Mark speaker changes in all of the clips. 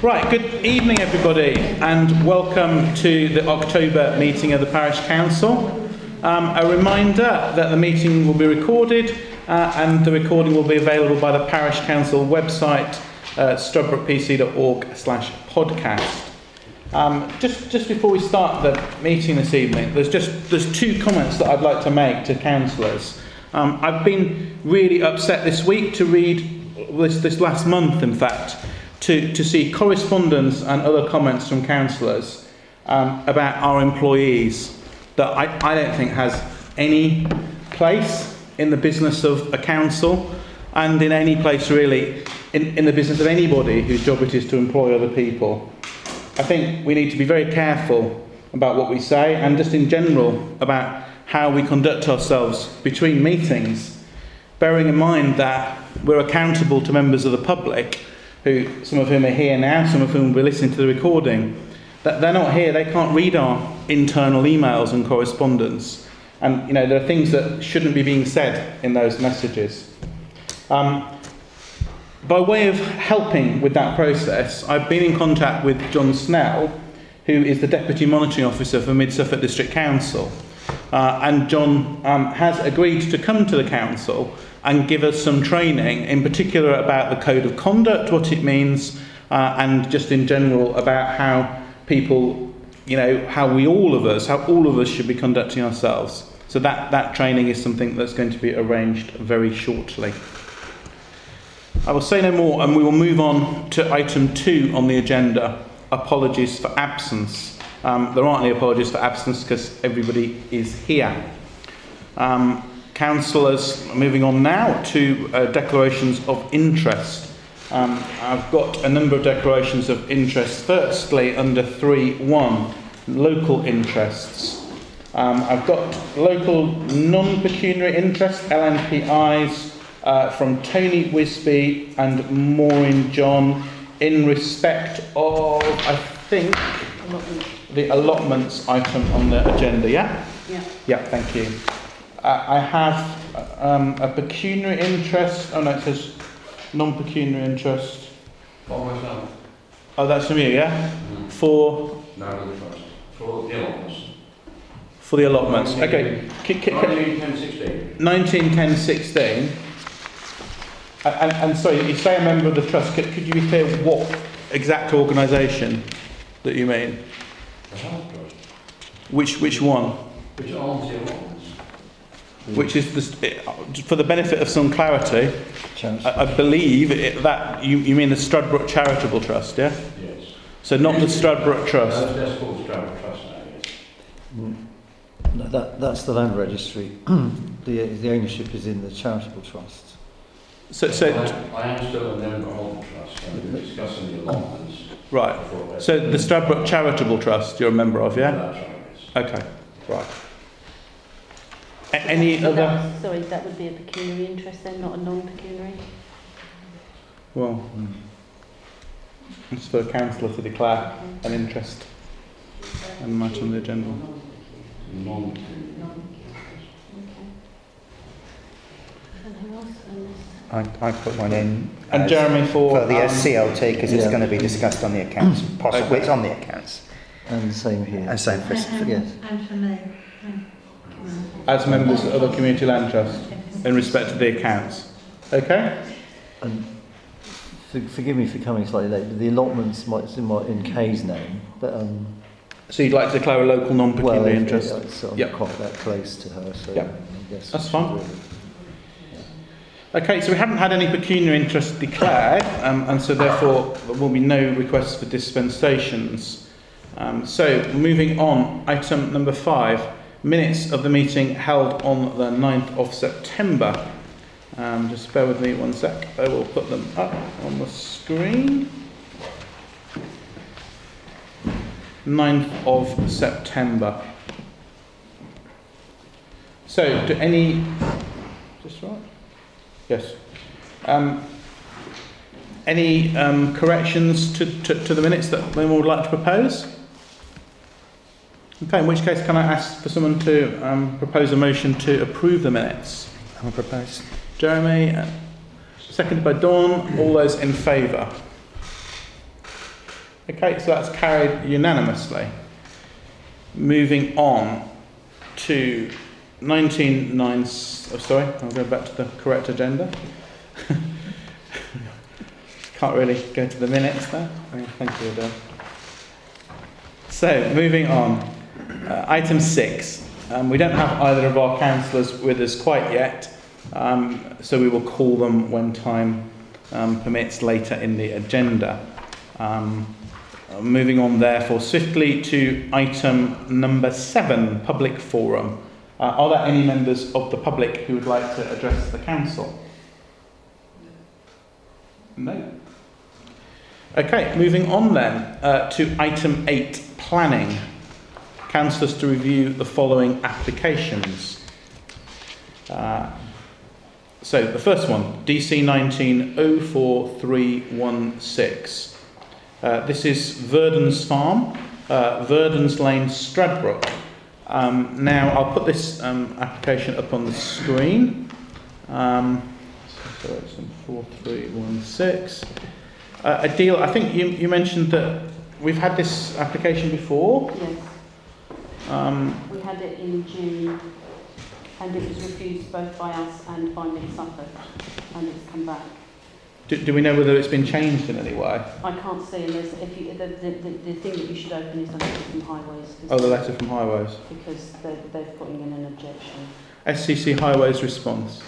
Speaker 1: Right, good evening, everybody, and welcome to the October meeting of the Parish Council. Um, a reminder that the meeting will be recorded uh, and the recording will be available by the Parish Council website, uh, slash podcast. Um, just, just before we start the meeting this evening, there's just there's two comments that I'd like to make to councillors. Um, I've been really upset this week to read this, this last month, in fact, to, to see correspondence and other comments from councillors um, about our employees that I, I don't think has any place in the business of a council and in any place really in, in the business of anybody whose job it is to employ other people. I think we need to be very careful about what we say and just in general about how we conduct ourselves between meetings, bearing in mind that we're accountable to members of the public who some of whom are here now, some of whom will be listening to the recording, that they're not here, they can't read our internal emails and correspondence. And you know, there are things that shouldn't be being said in those messages. Um, by way of helping with that process, I've been in contact with John Snell, who is the Deputy Monitoring Officer for Mid Suffolk District Council. Uh, and John um, has agreed to come to the council and give us some training, in particular about the code of conduct, what it means, uh, and just in general about how people, you know, how we all of us, how all of us should be conducting ourselves. So that, that training is something that's going to be arranged very shortly. I will say no more and we will move on to item two on the agenda apologies for absence. Um, there aren't any apologies for absence because everybody is here. Um, councillors, moving on now to uh, declarations of interest. Um, I've got a number of declarations of interest. Firstly, under 3.1, local interests. Um, I've got local non pecuniary interests, LNPIs, uh, from Tony Wisby and Maureen John in respect of, I think, the allotments item on the agenda. Yeah?
Speaker 2: Yeah.
Speaker 1: Yeah, thank you. I have um, a pecuniary interest. Oh no, it says non-pecuniary interest.
Speaker 3: For myself,
Speaker 1: Oh, that's from you, yeah? For
Speaker 3: no, the trust, for the allotments.
Speaker 1: for the allotments. Okay. K- k- k-
Speaker 3: 19, 10, 16.
Speaker 1: 19, 10, 16. And, and, sorry, you say a member of the trust. Could, could you be clear what exact organisation that you mean?
Speaker 3: The health trust,
Speaker 1: Which which one?
Speaker 3: which owns the allotments.
Speaker 1: Which is the, for the benefit of some clarity? I, I believe it, that you, you mean the Stradbroke Charitable Trust, yeah?
Speaker 3: Yes.
Speaker 1: So not the Stradbroke Trust.
Speaker 3: That's, that's called Stratford Trust now, yes. Mm.
Speaker 4: No, that, that's the land registry. the, the ownership is in the charitable trust.
Speaker 1: So, so
Speaker 3: I, I am still a member of the trust, and we're discussing the allotments.
Speaker 1: right. So the Stradbroke Charitable Trust, you're a member of, yeah?
Speaker 3: That's right, yes.
Speaker 1: Okay, right. A- any
Speaker 2: So
Speaker 1: other?
Speaker 2: that- Sorry, that would be a pecuniary interest then, not a non-pecuniary?
Speaker 1: Well, it's for a councillor to declare an interest and match on the agenda.
Speaker 3: Non,
Speaker 2: And who else? And
Speaker 5: I, I put one in.
Speaker 1: And
Speaker 5: as-
Speaker 1: Jeremy for,
Speaker 5: For the
Speaker 1: um,
Speaker 5: SCLT, because it's
Speaker 4: Yeah.
Speaker 5: going to be discussed on the accounts, possibly,
Speaker 1: Okay.
Speaker 5: it's on the accounts.
Speaker 4: And the same here.
Speaker 5: And same for,
Speaker 4: Yes.
Speaker 6: And for me.
Speaker 1: As members of the Community Land Trust in respect to the accounts. Okay?
Speaker 4: And forgive me for coming slightly late, but the allotments might it's in, Kay's name, but um,
Speaker 1: So you'd like to declare a local non-pecuniary
Speaker 4: well,
Speaker 1: interest?
Speaker 4: It's sort of
Speaker 1: Yep.
Speaker 4: quite that close to her, so
Speaker 1: Yep.
Speaker 4: I guess
Speaker 1: That's fine. Okay, so we haven't had any pecuniary interest declared, um, and so therefore there will be no requests for dispensations. Um, so, moving on, item number five minutes of the meeting held on the 9th of September. Um, just bear with me one sec, I will put them up on the screen. 9th of September. So, do any. Just right? Yes. Um, any um, corrections to, to, to the minutes that anyone would like to propose? Okay, in which case, can I ask for someone to um, propose a motion to approve the minutes?
Speaker 5: I'll propose.
Speaker 1: Jeremy, uh, seconded by Dawn. All those in favour? Okay, so that's carried unanimously. Moving on to 199. Oh, sorry, I'll go back to the correct agenda. Can't really go to the minutes there. Thank you, Adele. So, moving on. Uh, item six. Um, we don't have either of our councillors with us quite yet, um, so we will call them when time um, permits later in the agenda. Um, moving on, therefore, swiftly to item number seven, public forum. Uh, are there any members of the public who would like to address the council? No. Okay, moving on then uh, to item eight, planning. Councillors to review the following applications. Uh, so the first one, DC 1904-316. Uh, this is Verdon's Farm, uh, Verdon's Lane, Stradbroke. Um, now I'll put this um, application up on the screen. Um, so it's in 4316. Uh, Adil, I think you, you mentioned that we've had this application before.
Speaker 2: Yes,
Speaker 1: Um,
Speaker 2: we had it in June and it was refused both by us and by Mid Suffolk and it's come back.
Speaker 1: do, do we know whether it's been changed in any way?
Speaker 2: I can't see unless, if you, the, the, the, the thing that you should open is the letter from Highways.
Speaker 1: Oh, the letter from Highways.
Speaker 2: Because they're, they're putting in an objection.
Speaker 1: SCC Highways response.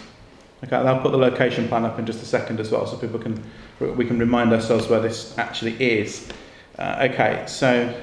Speaker 1: Okay, and I'll put the location plan up in just a second as well, so people can we can remind ourselves where this actually is. Uh, okay, so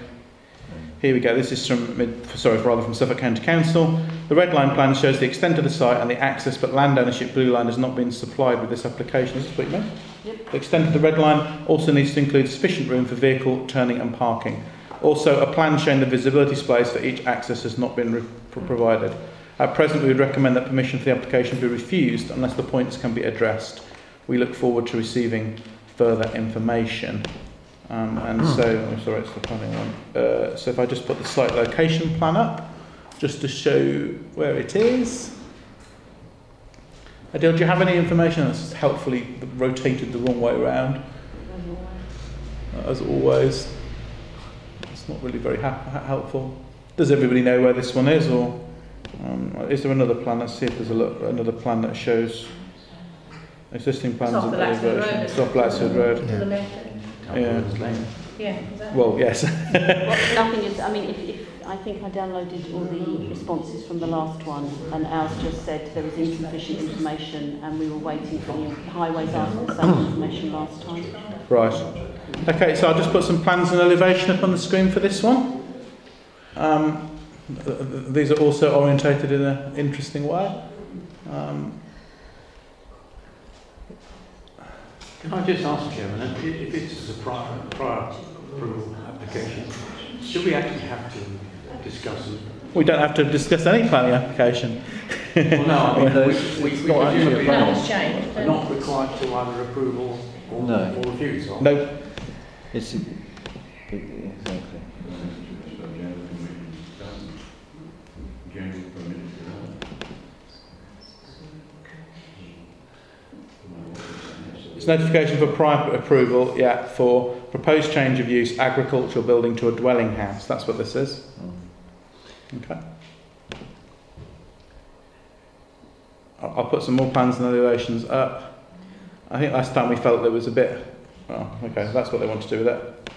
Speaker 1: here we go. This is from mid, sorry, rather from Suffolk County Council. The red line plan shows the extent of the site and the access, but land ownership blue line has not been supplied with this application. Is this what you meant?
Speaker 2: Yep.
Speaker 1: The extent of the red line also needs to include sufficient room for vehicle turning and parking. Also, a plan showing the visibility space for each access has not been re- provided. At present, we would recommend that permission for the application be refused unless the points can be addressed. We look forward to receiving further information. Um, and so, I'm sorry, it's the planning one. Uh, so if I just put the site location plan up, just to show where it is. Adil, do you have any information that's helpfully rotated the wrong way around? As always, it's not really very ha- ha- helpful. Does everybody know where this one is, or um, is there another plan? Let's see if there's a look, another plan that shows existing plans
Speaker 6: It's off
Speaker 1: and
Speaker 6: the Laxfield Road,
Speaker 1: elevation.
Speaker 6: isn't
Speaker 1: It's off
Speaker 6: it?
Speaker 1: Laxfield Road.
Speaker 6: To the left.
Speaker 1: Yeah.
Speaker 6: Yeah, exactly.
Speaker 1: Well, yes.
Speaker 2: Well, nothing is, I mean, if, if, I think I downloaded all the responses from the last one and ours just said there was insufficient information and we were waiting for the highways asked for the same information last time.
Speaker 1: Right. Okay, so I'll just put some plans and elevation up on the screen for this one. Um, th- th- these are also orientated in an interesting way. Um,
Speaker 3: Can I just ask, Chairman, if if it's a prior, prior approval application, should we actually have to discuss it?
Speaker 1: we don't have to discuss any planning application.
Speaker 3: Well, no, I mean,
Speaker 4: Well,
Speaker 3: we,
Speaker 4: it's-
Speaker 3: we, we
Speaker 4: not actually a
Speaker 3: presumably
Speaker 4: plan.
Speaker 3: are
Speaker 6: changed.
Speaker 3: are not required to either approval or,
Speaker 4: No.
Speaker 3: or refuse, are we?
Speaker 1: No,
Speaker 4: It's exactly.
Speaker 1: it's notification for prior approval, yeah, for proposed change of use agricultural building to a dwelling house. That's what this is. Okay. I'll I'll put some more plans and elevations up. I think last time we felt there was a bit. Oh, okay, that's what they want to do with it.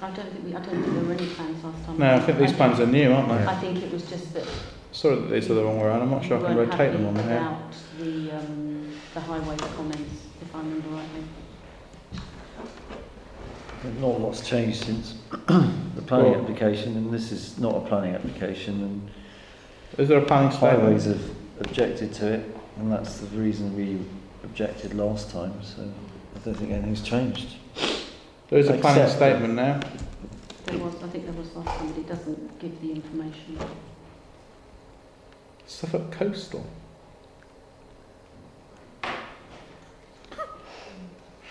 Speaker 2: I don't think we, I don't think there were any plans last time.
Speaker 1: No, I think these plans are new, aren't they?
Speaker 2: I think it was just that
Speaker 1: Sorry that these are the wrong way around. I'm not sure I can rotate them on
Speaker 2: happy
Speaker 1: here.
Speaker 2: about the, um, the highways comments, if I remember rightly.
Speaker 4: Not a lot's changed since the planning
Speaker 1: Well-
Speaker 4: application, and this is not a planning application, and
Speaker 1: Is there a planning
Speaker 4: and
Speaker 1: statement?
Speaker 4: highways have objected to it, and that's the reason we objected last time. So I don't think anything's changed.
Speaker 1: There is a planning
Speaker 4: Except-
Speaker 1: statement now.
Speaker 2: There was, I think there was last time, but it doesn't give the information.
Speaker 1: Suffolk Coastal.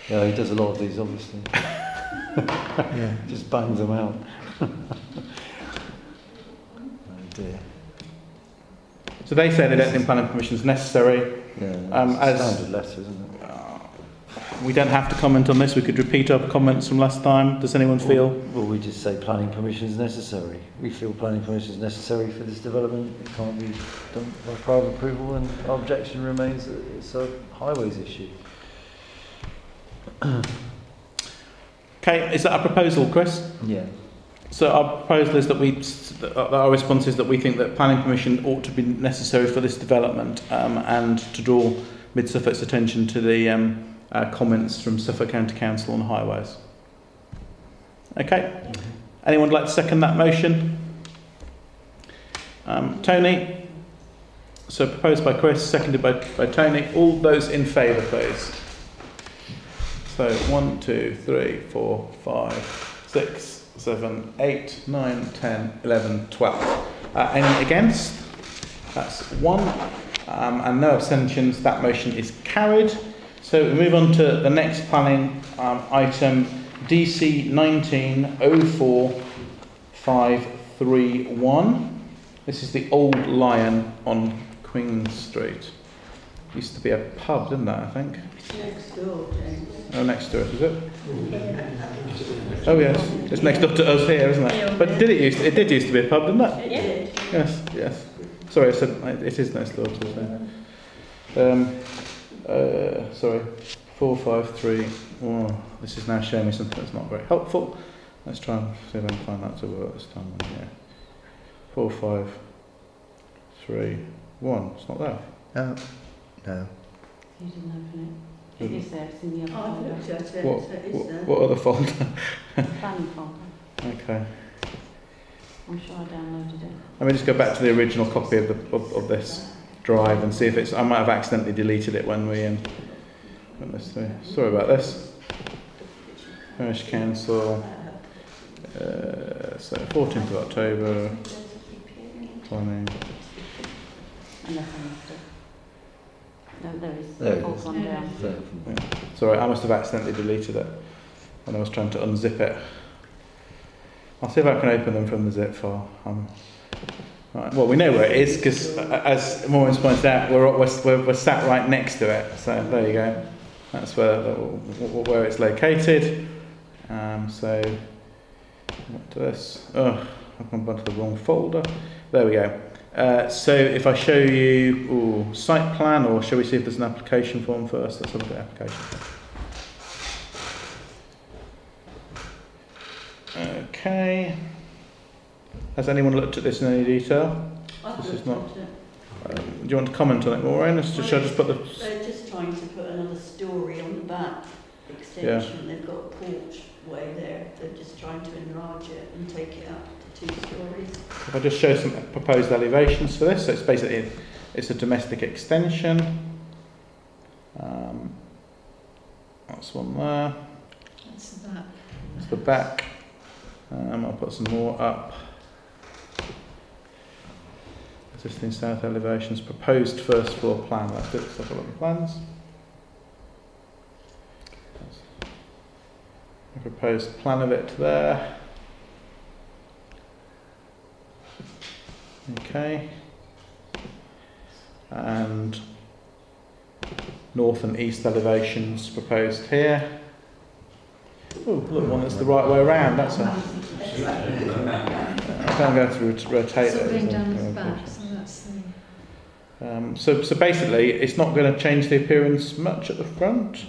Speaker 4: Yeah, he does a lot of these, obviously.
Speaker 5: Yeah.
Speaker 4: Just bangs them out. oh dear.
Speaker 1: So they say they don't think planning permission is necessary.
Speaker 4: Yeah,
Speaker 1: Um,
Speaker 4: it's a
Speaker 1: as-
Speaker 4: standard letter, isn't it?
Speaker 1: Uh, we don't have to comment on this. We could repeat our comments from last time. Does anyone feel?
Speaker 4: Well, we just say planning permission is necessary. We feel planning permission is necessary for this development. It can't be done by private approval, and our objection remains that it's a highways issue.
Speaker 1: Okay, is that a proposal, Chris?
Speaker 4: Yeah.
Speaker 1: So our proposal is that we, that our response is that we think that planning permission ought to be necessary for this development um, and to draw Mid Suffolk's attention to the um, uh, comments from Suffolk County Council on highways. Okay. Anyone like to second that motion? Um, Tony? So proposed by Chris, seconded by, by Tony. All those in favour, please. So one, two, three, four, five, six, seven, eight, nine, ten, eleven, twelve. Uh, any against? That's one. Um, and no abstentions. That motion is carried. So we move on to the next planning um, item, DC 1904531. This is the Old Lion on Queen Street. Used to be a pub, didn't it, I think?
Speaker 6: Next door, James.
Speaker 1: Oh, next to us, is it? Oh, yes. It's next door to us here, isn't it? But did it used it did used to be a pub, didn't it?
Speaker 6: It did.
Speaker 1: Yes, yes. Sorry, I said it is next door to us there. Um, uh, sorry, four, five, three. Oh, this is now showing me something that's not very helpful. Let's try and see if I can find that to work this time. Yeah. Four, five, three, one. It's not there.
Speaker 5: Oh, no.
Speaker 2: You didn't open it. It is there, it's in the
Speaker 6: I've looked at it,
Speaker 1: What,
Speaker 6: so it's
Speaker 1: what,
Speaker 6: there.
Speaker 1: what other folder?
Speaker 2: Planning folder.
Speaker 1: Okay.
Speaker 2: I'm sure I downloaded it.
Speaker 1: Let me just go back to the original copy of, the, of, of this drive and see if it's. I might have accidentally deleted it when we um, went this through. Sorry about this. Parish Council. Uh, so 14th of October. Planning.
Speaker 2: Unless I missed it. No, there is.
Speaker 4: There it
Speaker 2: Fourth
Speaker 4: is.
Speaker 2: one down.
Speaker 4: So,
Speaker 1: Sorry, I must have accidentally deleted it when I was trying to unzip it. I'll see if I can open them from the zip file. Um, right. Well, we know where it is because, as Maureen's pointed out, we're, we're, we're, we're sat right next to it. So there you go. That's where where it's located. Um, so what to this? Oh, I've gone back to the wrong folder. There we go. Uh, so if I show you ooh, site plan, or shall we see if there's an application form first? Let's have a look at the application. Okay. Has anyone looked at this in any detail?
Speaker 6: I've
Speaker 1: This is not-. Um, do you want to comment on it, Maureen? Let's just, I just put the...
Speaker 6: They're just trying to put another story on the back extension. They've got a porch way there. They're just trying to enlarge it and take it up two stories.
Speaker 1: If I just show some proposed elevations for this, so it's basically it's a domestic extension. Um, that's one there.
Speaker 6: That's that.
Speaker 1: That's the back. Um, I'll put some more up. Existing south elevations, proposed first floor plan. That's it. Let's have a look at the plans. A proposed plan of it there. Okay. And north and east elevations proposed here. Oh, look, one that's the right way around. That's a. I can't go through to rotate
Speaker 7: Sort
Speaker 1: it.
Speaker 7: of going
Speaker 1: so-
Speaker 7: down so.
Speaker 1: Um, so, so basically, it's not going to change the appearance much at the front.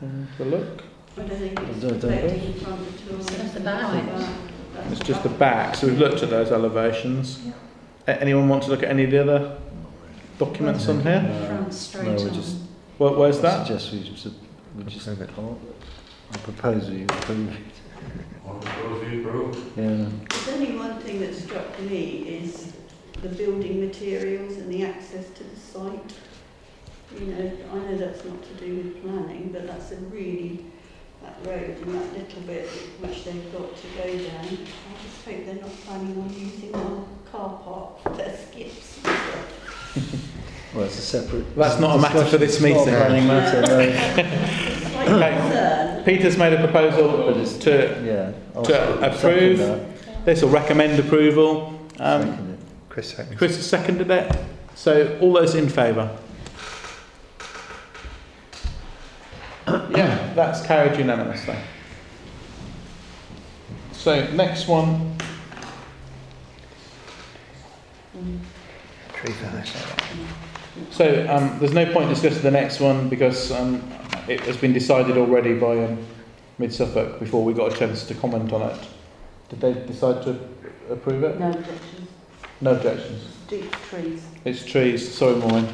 Speaker 1: Um, the look.
Speaker 6: I don't think it's
Speaker 4: don't- don't-
Speaker 6: affecting the front at all.
Speaker 7: So that's the back.
Speaker 6: That's
Speaker 1: It's just the back. So we've looked at those elevations. A- anyone want to look at any of the other documents on here?
Speaker 7: Front straight
Speaker 4: No, we
Speaker 7: on.
Speaker 4: just-
Speaker 1: Where, where's
Speaker 4: I
Speaker 1: that?
Speaker 4: suggest we just, we just
Speaker 5: Approve it.
Speaker 4: can't. I propose we approve it. Yeah.
Speaker 6: There's only one thing that struck me is the building materials and the access to the site. You know, I know that's not to do with planning, but that's a really, that road and that little bit which they've got to go down. I just hope they're not planning on using our car park for their skips and stuff.
Speaker 4: Well, it's a separate.
Speaker 1: That's not a matter for this meeting.
Speaker 4: It's planning matter, no.
Speaker 1: Okay. Peter's made a proposal
Speaker 4: But it's
Speaker 1: to
Speaker 4: Yeah.
Speaker 1: To approve. this will recommend approval. Um,
Speaker 4: Second.
Speaker 5: Chris seconds.
Speaker 1: Chris has seconded it. So all those in favour? Yeah, that's carried unanimously. So next one,
Speaker 5: Tree fence.
Speaker 1: so um, there's no point discussing the next one because um, it has been decided already by um, Mid Suffolk before we got a chance to comment on it. Did they decide to approve it?
Speaker 2: No objections.
Speaker 1: No objections.
Speaker 2: Deep trees.
Speaker 1: It's trees, sorry Maureen.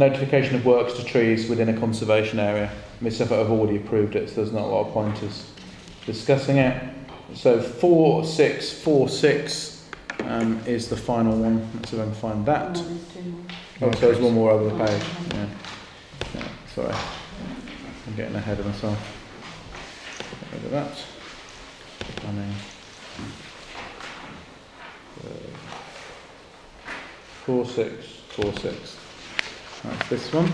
Speaker 1: Notification of works to trees within a conservation area. Suffolk have already approved it, so there's not a lot of pointers discussing it. So 4646 um, is the final one. Let's see if I can find that.
Speaker 2: No, there's two more.
Speaker 1: Oh, so there's one more over the page. Yeah. yeah sorry. I'm getting ahead of myself. Get rid of that. Planning. Uh, Four six four six. That's this one.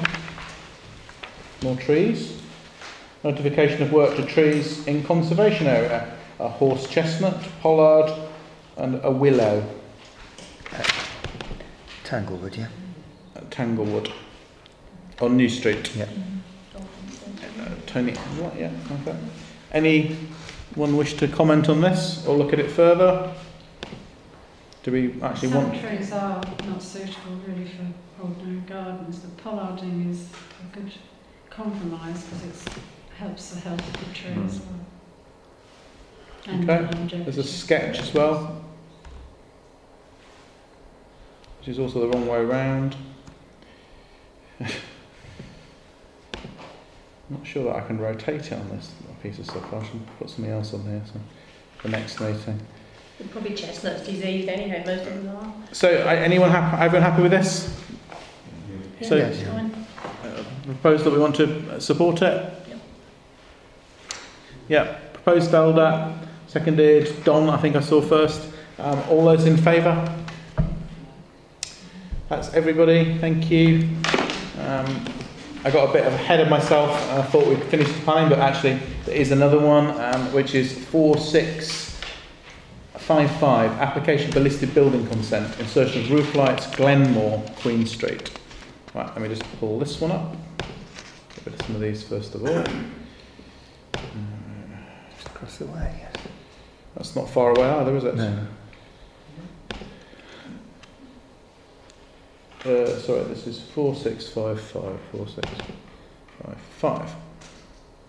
Speaker 1: More trees. Notification of work to trees in conservation area. A horse chestnut, pollard, and a willow
Speaker 5: Tanglewood, yeah.
Speaker 1: at Tanglewood on New Street.
Speaker 5: Yeah.
Speaker 1: Uh, Tony, what? Yeah, okay. Anyone wish to comment on this or look at it further? Do we actually
Speaker 7: Some
Speaker 1: want?
Speaker 7: trees are not suitable really for ordinary gardens. The pollarding is a good compromise because it helps the health of the tree hmm. as well. And
Speaker 1: Okay. There's a sketch as well, which is also the wrong way around. I'm not sure that I can rotate it on this piece of stuff. I should put something else on here so for next
Speaker 8: Probably chestnut's diseased anyhow, most of them are.
Speaker 1: So, anyone happy? Everyone happy with this? So-
Speaker 8: Yeah,
Speaker 5: Yes.
Speaker 1: Uh, proposed that we want to support it? Yeah, yeah. proposed Elder, seconded Don, I think I saw first. Um, all those in favour? That's everybody, thank you. Um, I got a bit ahead of myself, I thought we'd finished the planning, but actually there is another one, um, which is 4655, application for listed building consent, insertion of roof lights, Glenmore, Queen Street. Right, let me just pull this one up. Get rid of some of these first of all.
Speaker 5: Just across the way.
Speaker 1: That's not far away either, is it?
Speaker 5: No.
Speaker 1: Uh, sorry, this is 4655, 4655.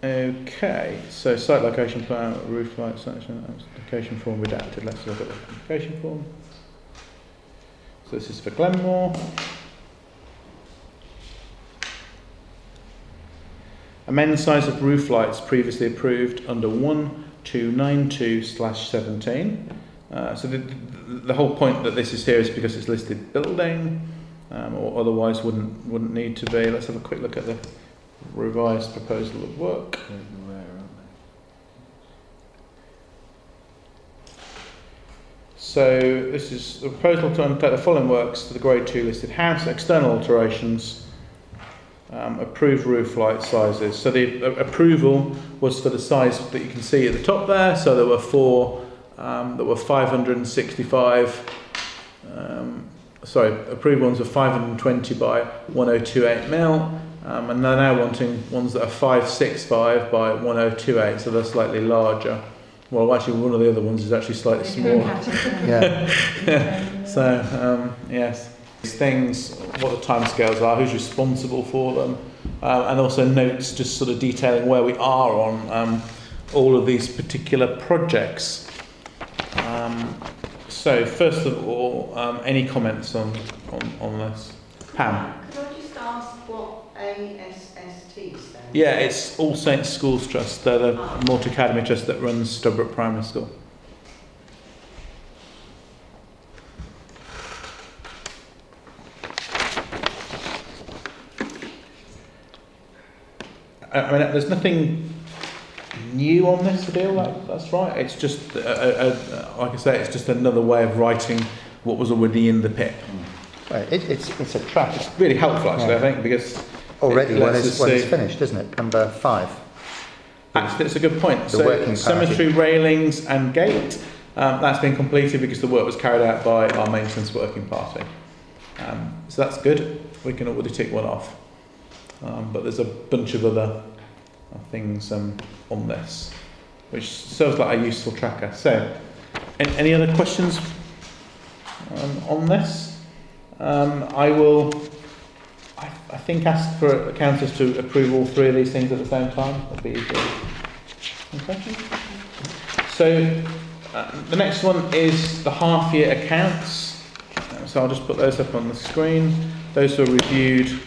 Speaker 1: Okay, so site location plan, roof light section, application form redacted. Let's look at the application form. So this is for Glenmore. Amend size of roof lights previously approved under 1292 slash 17. Uh, so the, the whole point that this is here is because it's listed building, um, or otherwise wouldn't wouldn't need to be. Let's have a quick look at the revised proposal of work. So this is the proposal to undertake the following works to the Grade 2 listed house, external alterations, um, approved roof light sizes. So the a- approval was for the size that you can see at the top there. So there were four um, that were 565. Um, sorry, approved ones were 520 by 1028 mil, um, and they're now wanting ones that are 565 by 1028, so they're slightly larger. Well, actually, one of the other ones is actually slightly smaller.
Speaker 5: Yeah.
Speaker 1: So, um, yes, these things, what the timescales are, who's responsible for them, um, and also notes just sort of detailing where we are on um, all of these particular projects. Um, so, first of all, um, any comments on, on, on this? Pam?
Speaker 6: Could I just ask what ASST stands
Speaker 1: Yeah, it's All Saints Schools Trust. They're the ah. Morton Academy Trust that runs Stradbroke Primary School. I I mean, there's nothing new on this deal. That, that's right. It's just, a, a, a, like I say, it's just another way of writing what was already in the PIP.
Speaker 5: Right, it, it's, it's a trap.
Speaker 1: It's really helpful, actually. I think because
Speaker 5: Already,
Speaker 1: it
Speaker 5: when it's, when it's finished, isn't it? Number five.
Speaker 1: Actually, it's a good point.
Speaker 5: The
Speaker 1: so, cemetery railings and gate, um, that's been completed because the work was carried out by our maintenance working party. Um, so that's good. We can already tick one off. Um, but there's a bunch of other uh, things um, on this, which serves like a useful tracker. So, any, any other questions um, on this? Um, I will, I, I think, ask for councillors to approve all three of these things at the same time. That'd be easier. Okay. So, uh, the next one is the half-year accounts. Uh, So I'll just put those up on the screen. Those were reviewed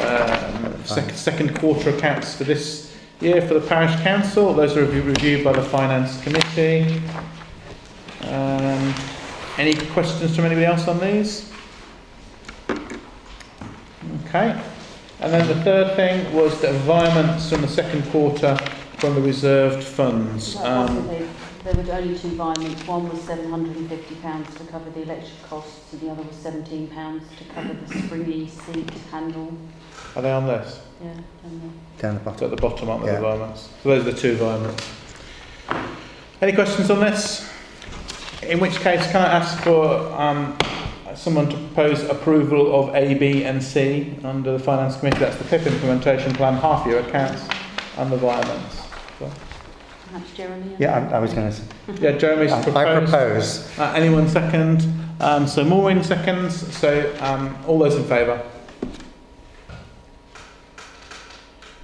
Speaker 1: um, sec- second quarter accounts for this year for the parish council. Those are reviewed by the finance committee. Um, any questions from anybody else on these? Okay. And then the third thing was the virements from the second quarter from the reserved funds. Um,
Speaker 2: wasn't there? There were only two virements. One was £750 to cover the electric costs and the other was £17 to cover the springy seat handle.
Speaker 1: are they on this?
Speaker 2: Yeah, and
Speaker 5: Down the
Speaker 1: It's
Speaker 5: bottom.
Speaker 1: at the bottom, aren't they, the
Speaker 5: Yeah.
Speaker 1: virements? So those are the two virements. Any questions on this? In which case, can I ask for um, someone to propose approval of A, B and C under the Finance Committee? That's the PIP implementation plan, half-year accounts and the violence.
Speaker 2: the, perhaps Jeremy?
Speaker 5: Yeah, I, I was going to say.
Speaker 1: Yeah, Jeremy's
Speaker 5: I,
Speaker 1: proposed.
Speaker 5: I propose.
Speaker 1: Uh, anyone second? Um, so Maureen seconds. So um, all those in favour?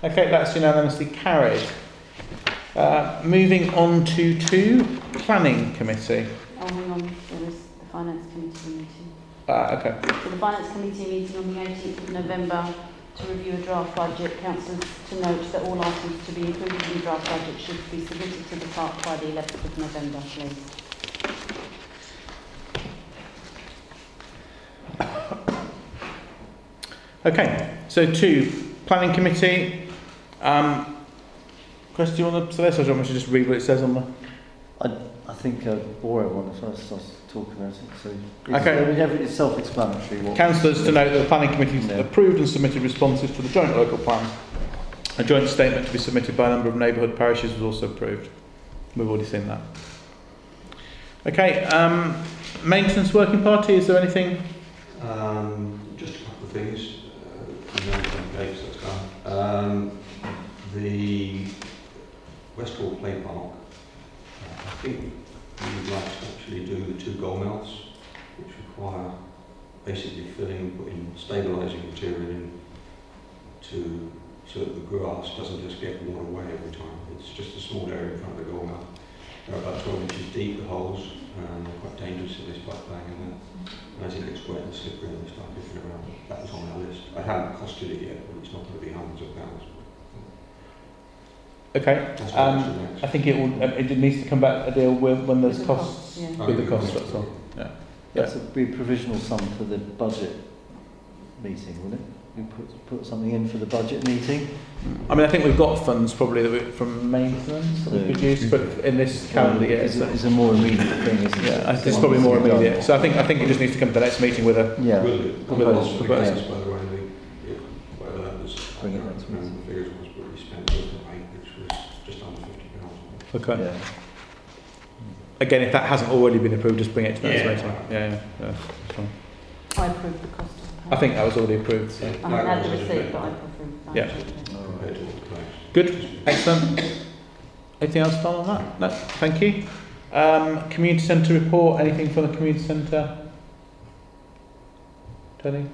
Speaker 1: Okay, that's unanimously carried. Uh, moving on to two, planning committee.
Speaker 2: Oh, hang on, there is the Finance Committee meeting.
Speaker 1: Uh, okay.
Speaker 2: So the Finance Committee meeting on the 18th of November to review a draft budget. Councillors to note that all items to be included in the draft budget should be submitted to the clerk by the 11th of November, please.
Speaker 1: Okay. So two, planning committee. Um, Chris, do you want to say this, or do you want me to just read what it says on the?
Speaker 4: I, I think uh, bore everyone if I start talking about it. So it's,
Speaker 1: Okay.
Speaker 4: I mean, every- it's self-explanatory. What
Speaker 1: Councillors to note that the planning committee has
Speaker 4: Yeah.
Speaker 1: approved and submitted responses to the joint local plan. A joint statement to be submitted by a number of neighbourhood parishes was also approved. We've already seen that. Okay, um, maintenance working party, is there anything?
Speaker 9: Um, just a couple of things. Uh, I know some dates that's gone. Um, the Westall Play Park, I think we would like to actually do the two goal mounts, which require basically filling, and putting stabilising material in to so that the grass doesn't just get worn away every time. It's just a small area in front of the goal mount. They're about 12 inches deep, the holes, and they're quite dangerous if they start banging in there. And as it gets wet and slippery and they start moving around, that was on our list. I haven't costed it yet, but it's not going to be hundreds of pounds.
Speaker 1: Okay, um,
Speaker 9: it's the next.
Speaker 1: I think it will, um, it needs to come back a deal with when there's
Speaker 2: With the
Speaker 1: costs.
Speaker 2: costs, yeah.
Speaker 1: With the costs, that's all. Yeah.
Speaker 4: That's a be provisional sum for the budget meeting, will it? We put put something in for the budget meeting.
Speaker 1: I mean, I think we've got funds probably that we, from maintenance that we could use, but in this calendar year,
Speaker 4: it's,
Speaker 1: it's,
Speaker 4: a, more immediate thing, isn't it?
Speaker 1: yeah, I think it's probably more immediate. So I think I think it just needs to come to the next meeting with a
Speaker 4: Yeah.
Speaker 9: Will do.
Speaker 1: With those
Speaker 9: Proposals,
Speaker 1: proposals.
Speaker 9: by the way, the, yeah, whatever that was.
Speaker 4: Bring it next
Speaker 9: um,
Speaker 4: meeting.
Speaker 9: The figures was what we spent last night, which was just under 50 pounds.
Speaker 1: Okay.
Speaker 4: Yeah.
Speaker 1: Again, if that hasn't already been approved, just bring it to the next
Speaker 9: Yeah.
Speaker 1: meeting. Yeah, yeah, yeah. that's fine.
Speaker 2: I approve the cost of the
Speaker 1: I think that was already approved. So.
Speaker 2: I haven't had the receipt, but I approve that.
Speaker 1: Yeah.
Speaker 9: Compared to what the place.
Speaker 1: Good, excellent. Anything else done on that? No, thank you. Um, community centre report. Anything from the community centre? Tony?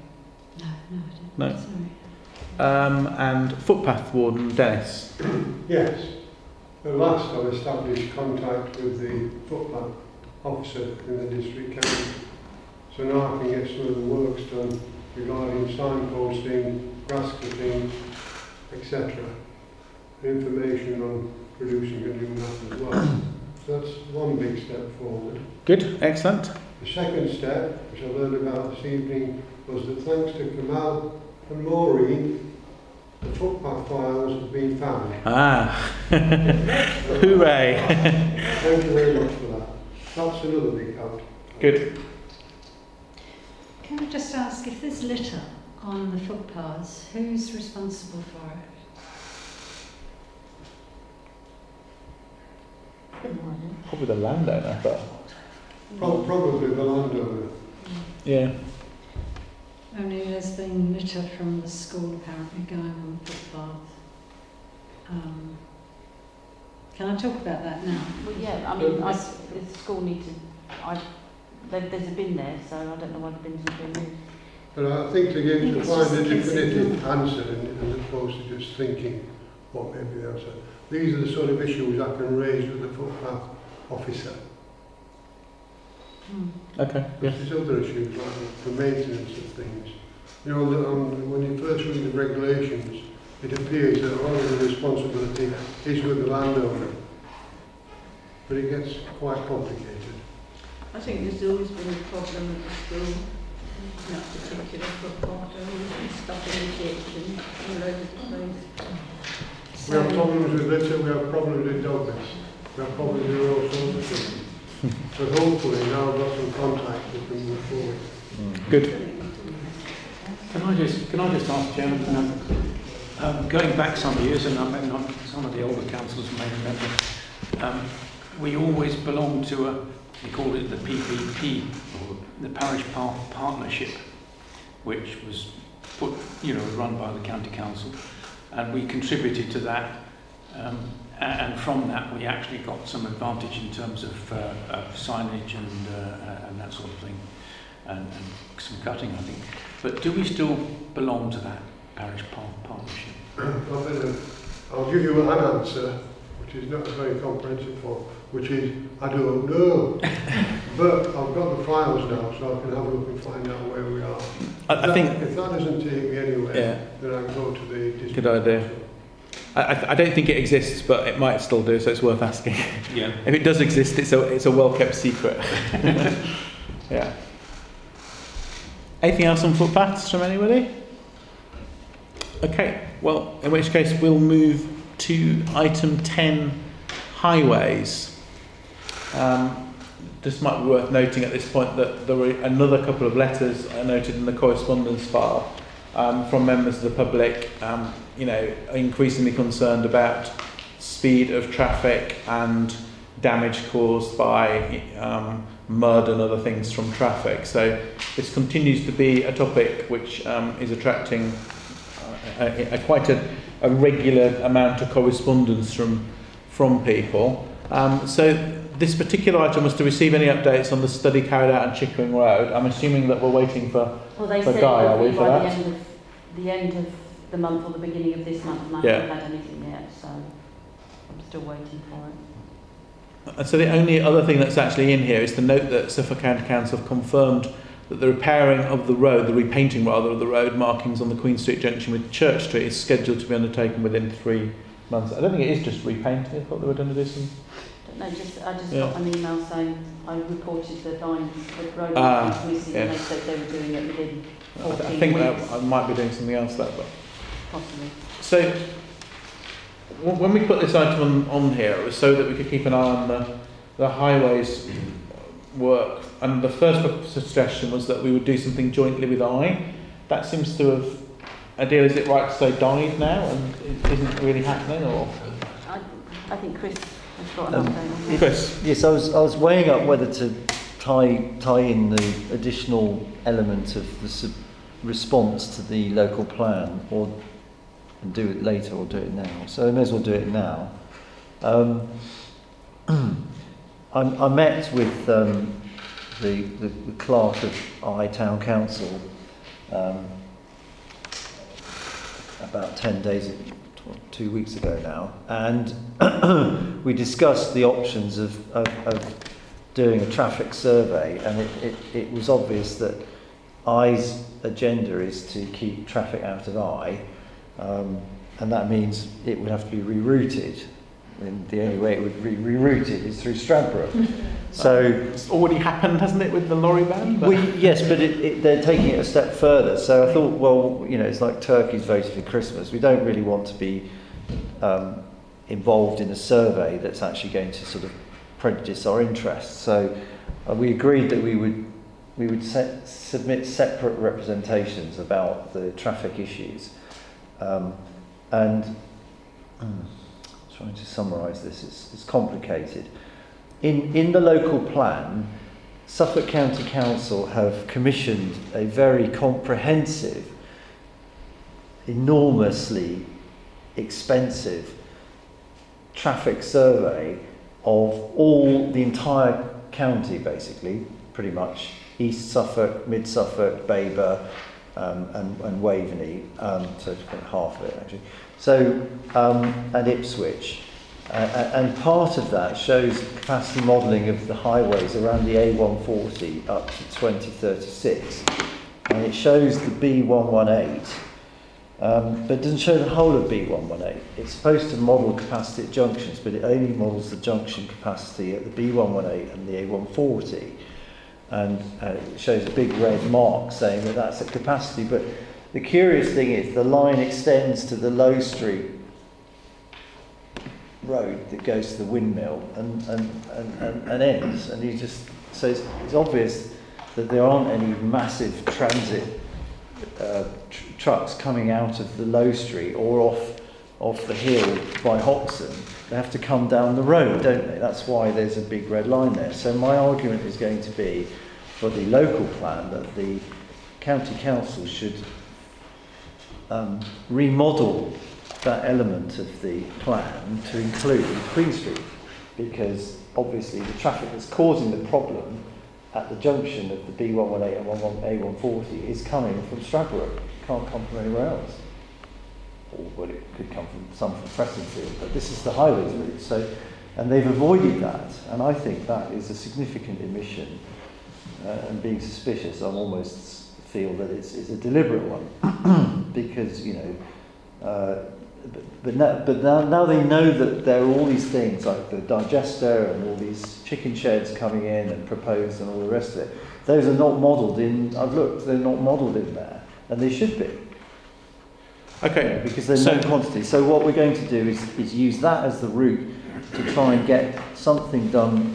Speaker 7: No, no, I didn't.
Speaker 1: No.
Speaker 7: Sorry.
Speaker 1: Um, and footpath warden Dennis.
Speaker 10: Yes. At last I've established contact with the footpath officer in the district council. So now I can get some of the works done regarding signposting, grass cutting, etc. Information on producing a new map as well. So that's one big step forward.
Speaker 1: Good, excellent.
Speaker 10: The second step, which I learned about this evening, was that thanks to Kamal and Maureen, the footpath files have been found.
Speaker 1: Ah, hooray!
Speaker 10: Thank you very much for that. That's another big help.
Speaker 1: Good.
Speaker 7: Can I just ask if there's litter on the footpaths, who's responsible for it?
Speaker 1: Probably the landowner, but
Speaker 10: Pro- Probably the landowner.
Speaker 1: yeah.
Speaker 7: Only there's been litter from the school apparently going on the footpath. Um, can I talk about that now?
Speaker 2: Well, yeah, I mean, I, the school needs to, I, there, there's a bin there, so I don't know why the bin's have been moved.
Speaker 10: But I think to get to
Speaker 2: It's
Speaker 10: find a
Speaker 2: a case of-
Speaker 10: definitive answer and, as opposed to just thinking what may be the answer. These are the sort of issues I can raise with the footpath officer.
Speaker 7: Hmm.
Speaker 1: Okay. Yeah.
Speaker 10: There's other issues like the maintenance of things. You know, the, um, when you first read the regulations, it appears that all of the responsibility is with the landowner. But it gets quite complicated.
Speaker 6: I think there's always been a problem at the school, not particular footpath, there always been stuff in the ditch and all over the place.
Speaker 10: We have problems with litter, we have problems with dog mess, we have problems with all sorts of things. But hopefully now I've got some contact, we can move forward.
Speaker 1: Good.
Speaker 3: Can I just, can I just ask, Chairman, um, um, going back some years, and I mean, not- some of the older councillors may remember, um, we always belonged to a, we called it the PPP, or the Parish Path Partnership, which was put, you know, run by the county council, and we contributed to that. Um, a- and from that, we actually got some advantage in terms of, uh, of signage and, uh, and that sort of thing, and, and some cutting, I think. But do we still belong to that parish partnership?
Speaker 10: Well, then, uh, I'll give you an answer, which is not a very comprehensive one, which is, I don't know. but I've got the files now, so I can have a look and find out where we are.
Speaker 1: I, I
Speaker 10: that-
Speaker 1: think
Speaker 10: If that doesn't take me anywhere,
Speaker 1: Yeah.
Speaker 10: then I can go to the district.
Speaker 1: Good idea. I, I, I don't think it exists, but it might still do, so it's worth asking.
Speaker 3: Yeah.
Speaker 1: if it does exist, it's a it's a well kept secret. yeah. Anything else on footpaths from anybody? Okay. Well, in which case we'll move to item ten, highways. Um, this might be worth noting at this point that there were another couple of letters I noted in the correspondence file um, from members of the public, um, you know, increasingly concerned about speed of traffic and damage caused by um, mud and other things from traffic. So this continues to be a topic which um, is attracting uh, a, a, quite a, a regular amount of correspondence from from people. Um, so this particular item was to receive any updates on the study carried out on Chickering Road. I'm assuming that we're waiting for
Speaker 2: Well, they
Speaker 1: For Guy, are we for that?
Speaker 2: the end of the month or the beginning of this month, and I
Speaker 1: Yeah.
Speaker 2: haven't had anything yet, so I'm still waiting for it.
Speaker 1: And so the only other thing that's actually in here is the note that Suffolk County Council have confirmed that the repairing of the road, the repainting rather of the road markings on the Queen Street junction with Church Street is scheduled to be undertaken within three months. I don't think it is just repainting. I thought they were going to do some.
Speaker 2: Don't know, just, I just
Speaker 1: Yeah.
Speaker 2: got an email saying I reported the lines, the road
Speaker 1: Ah,
Speaker 2: markings missing, and they
Speaker 1: yes.
Speaker 2: said they were doing it within
Speaker 1: I
Speaker 2: 14
Speaker 1: I think that
Speaker 2: weeks,
Speaker 1: I might be doing something else there, but
Speaker 2: possibly.
Speaker 1: So, when we put this item on, on here, it was so that we could keep an eye on the, the highways work. And the first suggestion was that we would do something jointly with Eye. That seems to have, Adele, is it right to say died now and it isn't really happening, or?
Speaker 2: I, I think Chris has got an
Speaker 4: Um,
Speaker 2: update.
Speaker 1: Chris?
Speaker 4: Yes, I was, I was weighing up whether to tie, tie in the additional element of the sub- response to the local plan or and do it later or do it now. So I may as well do it now. Um, I, Eye met with um, the, the, the clerk of Eye Town Council um, about 10 days, two weeks ago now, and we discussed the options of, of, of doing a traffic survey, and it, it, it was obvious that Eye's agenda is to keep traffic out of I, um, and that means it would have to be rerouted. And the only way it would be rerouted is through Stradbroke. So
Speaker 1: It's already happened, hasn't it, with the lorry ban? But-
Speaker 4: we, yes, but it, it, they're taking it a step further. So I thought, well, you know, it's like turkeys voted for Christmas. We don't really want to be um, involved in a survey that's actually going to sort of prejudice our interests. So uh, we agreed that we would we would se- submit separate representations about the traffic issues, um, and trying to summarise this, it's, it's complicated. In in the local plan, Suffolk County Council have commissioned a very comprehensive, enormously expensive traffic survey of all the entire county, basically, pretty much East Suffolk, Mid Suffolk, Babergh, um, and, and Waveney, um, so it's half of it actually. So, um, and Ipswich. Uh, and part of that shows capacity modelling of the highways around the A140 up to 2036. And it shows the B118, um, but it doesn't show the whole of B118. It's supposed to model capacity at junctions, but it only models the junction capacity at the B118 and the A140 and uh, shows a big red mark saying that that's at capacity. But the curious thing is the line extends to the Low Street road that goes to the windmill and, and, and, and, and ends. And you just so it's, it's obvious that there aren't any massive transit uh, tr- trucks coming out of the Low Street or off off the hill by Hoxne. They have to come down the road, don't they? That's why there's a big red line there. So my argument is going to be for the local plan that the county council should um, remodel that element of the plan to include Queen Street because obviously the traffic that's causing the problem at the junction of the B118 and A140 is coming from Stradbroke. Can't come from anywhere else. Or well, it could come from some from Fressingfield, but this is the highways route. So, and they've avoided that, and I think that is a significant omission. Uh, and being suspicious, I almost feel that it's, it's a deliberate one because you know. Uh, but, but, now, but now, now they know that there are all these things like the digester and all these chicken sheds coming in and proposed and all the rest of it. Those are not modelled in. I've looked; they're not modelled in there, and they should be.
Speaker 1: Okay.
Speaker 4: because there's
Speaker 1: so-
Speaker 4: no quantity. So what we're going to do is, is use that as the route to try and get something done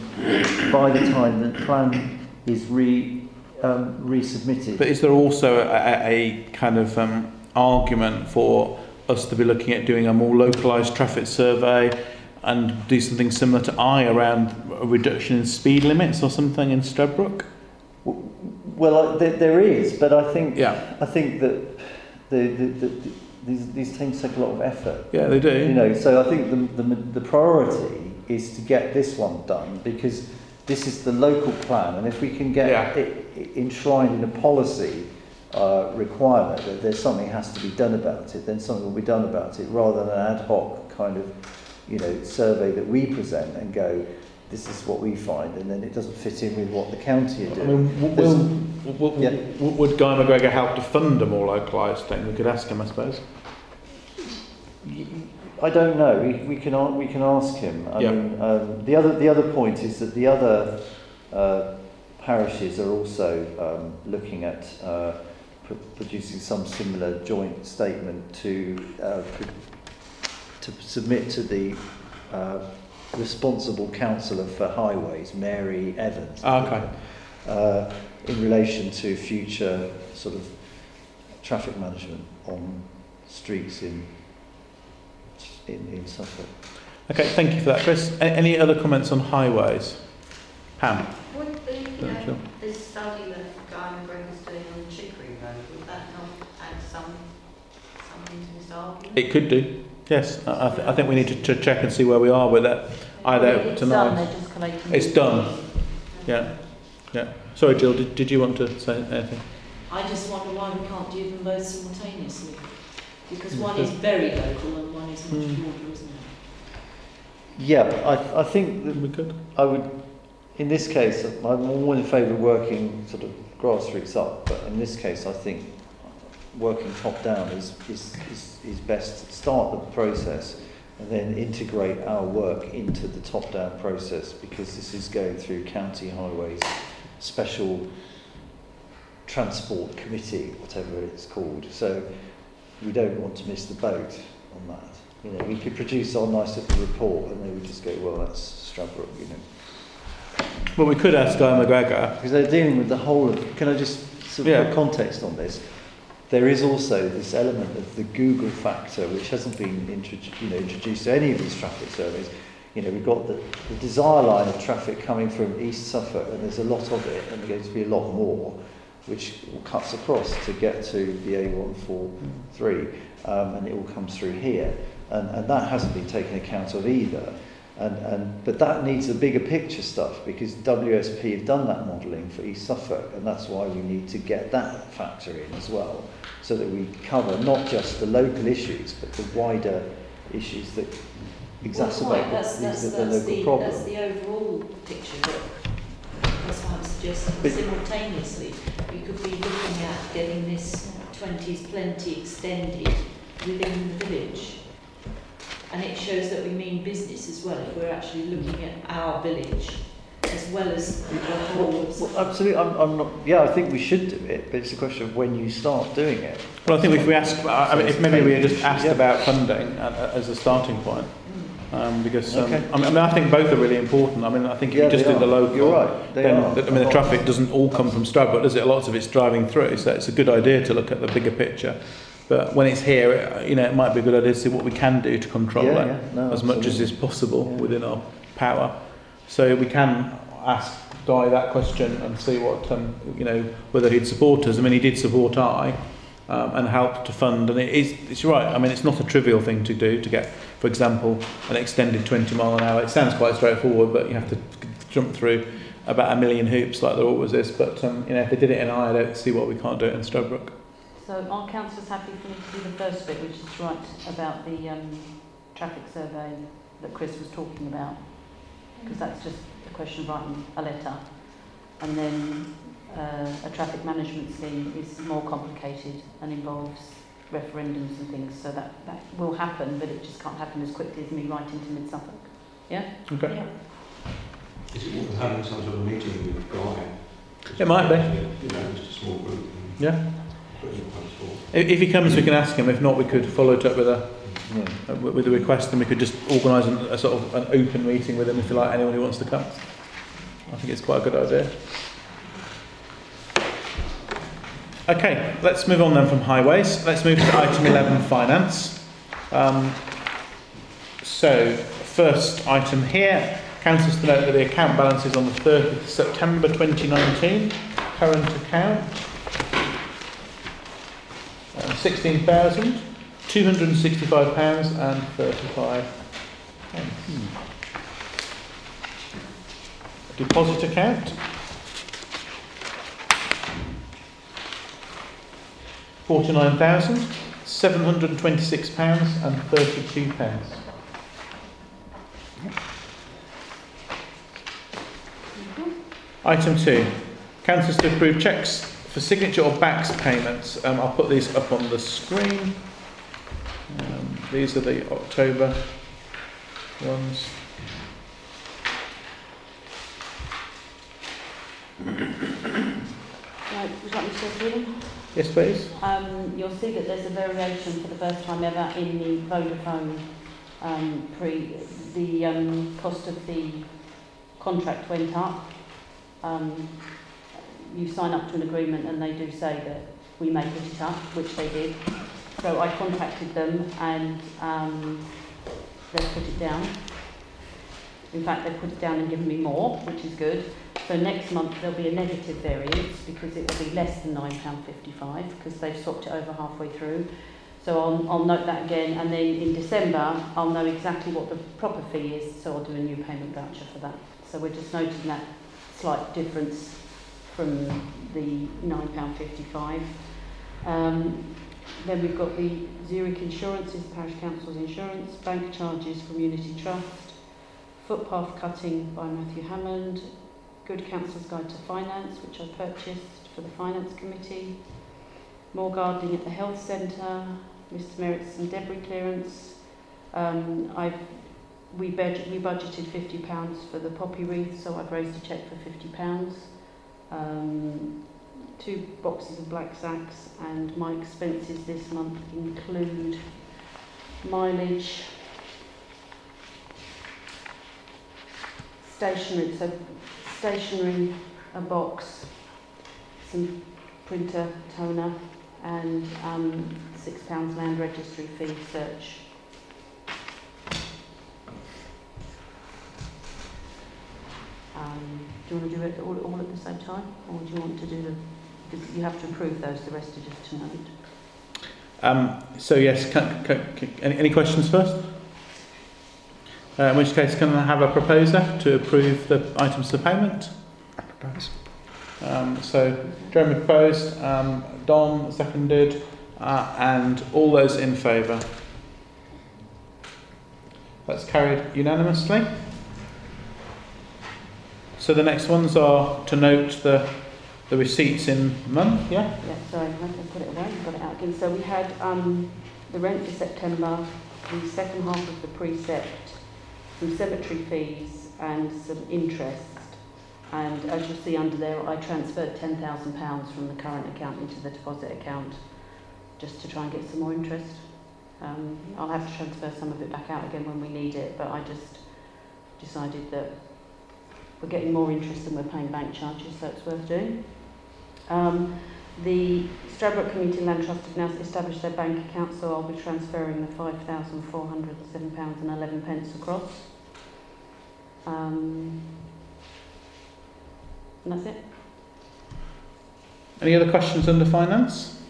Speaker 4: by the time the plan is re, um, resubmitted.
Speaker 1: But is there also a, a, kind of um, argument for us to be looking at doing a more localised traffic survey and do something similar to Eye around a reduction in speed limits or something in Stradbroke?
Speaker 4: Well, I- there, there is, but I think
Speaker 1: Yeah.
Speaker 4: I think that the, the, the, the, these, these things take a lot of effort.
Speaker 1: Yeah, they do.
Speaker 4: You know, so I think the, the, the priority is to get this one done because this is the local plan, and if we can get
Speaker 1: Yeah.
Speaker 4: it enshrined in a policy uh, requirement that there's something has to be done about it, then something will be done about it, rather than an ad hoc kind of, you know, survey that we present and go, this is what we find, and then it doesn't fit in with what the county are
Speaker 1: I
Speaker 4: doing.
Speaker 1: mean, w-
Speaker 4: There's-
Speaker 1: will,
Speaker 4: Yeah.
Speaker 1: w- would Guy McGregor help to fund a more localised thing? We could ask him, I suppose.
Speaker 4: I don't know. We, we can we can ask him. I
Speaker 1: Yeah.
Speaker 4: mean, um, the other the other point is that the other uh, parishes are also um, looking at uh, pr- producing some similar joint statement to uh, to submit to the uh, responsible councillor for highways, Mary Evans.
Speaker 1: Ah, okay.
Speaker 4: Uh, in relation to future sort of traffic management on streets in in, in Suffolk.
Speaker 1: Okay, thank you for that, Chris. A- any other comments on highways? Pam?
Speaker 11: Would the, um,
Speaker 1: feel-
Speaker 11: this study that Guy McGregor's doing on Chicory Road, would that not add some, something to his argument?
Speaker 1: It could do. Yes, I, I, th- I think we need to, to check and see where we are with it. Either
Speaker 2: it's
Speaker 1: tonight.
Speaker 2: they're just collating.
Speaker 1: It's done. Yeah, yeah. Sorry, Jill. Did, did you want to say anything?
Speaker 12: I just wonder why we can't do them both simultaneously. Because one is very local and one is much
Speaker 1: Mm.
Speaker 12: broader, isn't it?
Speaker 4: Yeah, I, I think that
Speaker 1: We could.
Speaker 4: I would, in this case, I'm all in favour of working sort of grassroots up, but in this case, I think working top down is, is, is, is best to start the process and then integrate our work into the top down process because this is going through county highways, special transport committee, whatever it's called. So we don't want to miss the boat on that. You know, we could produce our nice little report and they would just go, well, that's Stradbroke, you know.
Speaker 1: Well, we could ask Guy McGregor.
Speaker 4: Because they're dealing with the whole of, can I just sort of
Speaker 1: Yeah.
Speaker 4: put context on this? There is also this element of the Google factor, which hasn't been introdu- you know, introduced to any of these traffic surveys. you know, we've got the, the desire line of traffic coming from East Suffolk, and there's a lot of it, and there's going to be a lot more, which cuts across to get to the A143, um, and it all comes through here. And, and that hasn't been taken account of either. And, and, but that needs a bigger picture stuff because WSP have done that modelling for East Suffolk, and that's why we need to get that factor in as well, so that we cover not just the local issues but the wider issues that exacerbate
Speaker 12: Well, that's,
Speaker 4: the,
Speaker 12: that's,
Speaker 4: the, the local
Speaker 12: the,
Speaker 4: problem.
Speaker 12: that's the overall picture. But that's why I'm suggesting
Speaker 4: But-
Speaker 12: simultaneously we could be looking at getting this 20s plenty extended within the village. And it shows that we mean business as well, if we're actually looking at our village as well as the whole of
Speaker 4: Well, absolutely, I'm, I'm not. Yeah, I think we should do it, but it's a question of when you start doing it.
Speaker 1: Well, I think if we ask, I mean, if maybe we had just asked
Speaker 4: Yeah.
Speaker 1: about funding uh, as a starting point, um, because um,
Speaker 4: Okay.
Speaker 1: I, mean, I mean, I think both are really important. I mean, I think if
Speaker 4: Yeah,
Speaker 1: you just
Speaker 4: they
Speaker 1: do the local,
Speaker 4: You're right, they
Speaker 1: then
Speaker 4: are.
Speaker 1: I mean, the traffic doesn't all come from Stradbroke, does it? Lots of it's driving through, so it's a good idea to look at the bigger picture. But when it's here, it, you know, it might be a good idea to see what we can do to control
Speaker 4: Yeah,
Speaker 1: it
Speaker 4: yeah, no,
Speaker 1: as much as is possible
Speaker 4: Yeah.
Speaker 1: within our power. So we can ask Di that question and see what, um, you know, whether he'd support us. I mean, he did support Eye um, and help to fund. And it is, it's right. I mean, it's not a trivial thing to do to get, for example, an extended 20 mile an hour. It sounds quite straightforward, but you have to jump through about a million hoops like there always is. But um, you know, if they did it in Eye, I don't see what we can't do it in Stradbroke.
Speaker 2: So are councillors happy for me to do the first bit, which is right about the um, traffic survey that Chris was talking about? Because that's just a question of writing a letter. And then uh, a traffic management scheme is more complicated and involves referendums and things. So that, that will happen, but it just can't happen as quickly as me writing to Mid Suffolk. Yeah?
Speaker 1: Okay.
Speaker 2: Yeah.
Speaker 9: Is it worth having some sort of meeting with Guy?
Speaker 1: It might be.
Speaker 9: You know, just a small group.
Speaker 1: Yeah.
Speaker 9: Put in a proposal.
Speaker 1: If, he comes, we can ask him. If not, we could follow it up with a
Speaker 4: Yeah.
Speaker 1: with a request, and we could just organise an, a sort of an open meeting with him if you like. Anyone who wants to come. I think it's quite a good idea. Okay, let's move on then from highways. Let's move to item 11, finance. Um, so, first item here, councils to note that the account balance is on the 30th of September 2019. Current account, uh, 16,000. £265 and 35 pence. Deposit account. Forty-nine thousand seven hundred and twenty-six pounds and thirty-two pence. Item two, councils to approve cheques for signature or BACS payments. Um, I'll put these up on the screen. Um, these are the October ones.
Speaker 2: Right, would you like me to go through them?
Speaker 1: Yes, please.
Speaker 2: Um, you'll see that there's a variation for the first time ever in the Vodafone um, pre. The um, cost of the contract went up. Um, you sign up to an agreement and they do say that we may put it up, which they did. So I contacted them and um, they put it down. In fact, they put it down and given me more, which is good. So next month there'll be a negative variance because it will be less than £9.55 because they've swapped it over halfway through. So I'll, I'll note that again and then in December I'll know exactly what the proper fee is so I'll do a new payment voucher for that. So we're just noting that slight difference from the £9.55. Um, then we've got the Zurich Insurances, Parish Council's insurance, bank charges from Unity Trust, footpath cutting by Matthew Hammond, Good Council's Guide to Finance, which I purchased for the Finance Committee, more gardening at the Health Centre, Mr Merritt's and debris clearance. Um, I've, we, budget, we budgeted £50 for the poppy wreath, so I've raised a cheque for £50. Um, two boxes of black sacks and my expenses this month include mileage, stationery, so stationery, a box, some printer, toner, and um, six pounds land registry fee search. Do you want to do it all, all at the same time, or do you want to do the? Because you have to approve those. The rest are just to note.
Speaker 1: Um, so yes, can, can, can, any, any questions first? Uh, in which case, can I have a proposer to approve the items for payment?
Speaker 5: I propose.
Speaker 1: Um, so Jeremy proposed, um, Don seconded, uh, and all those in favour. That's carried unanimously. So the next ones are to note the the receipts in month, yeah?
Speaker 2: Yeah, sorry, I put it away. Got it out again. So we had um, the rent for September, the second half of the precept, some cemetery fees, and some interest. And as you'll see under there, I transferred ten thousand pounds from the current account into the deposit account, just to try and get some more interest. Um, I'll have to transfer some of it back out again when we need it, but I just decided that we're getting more interest than we're paying bank charges, so it's worth doing. Um, the Stradbroke Community Land Trust have now established their bank account, so I'll be transferring the £5,407.11 pence across. Um, and that's it.
Speaker 1: Any other questions under finance?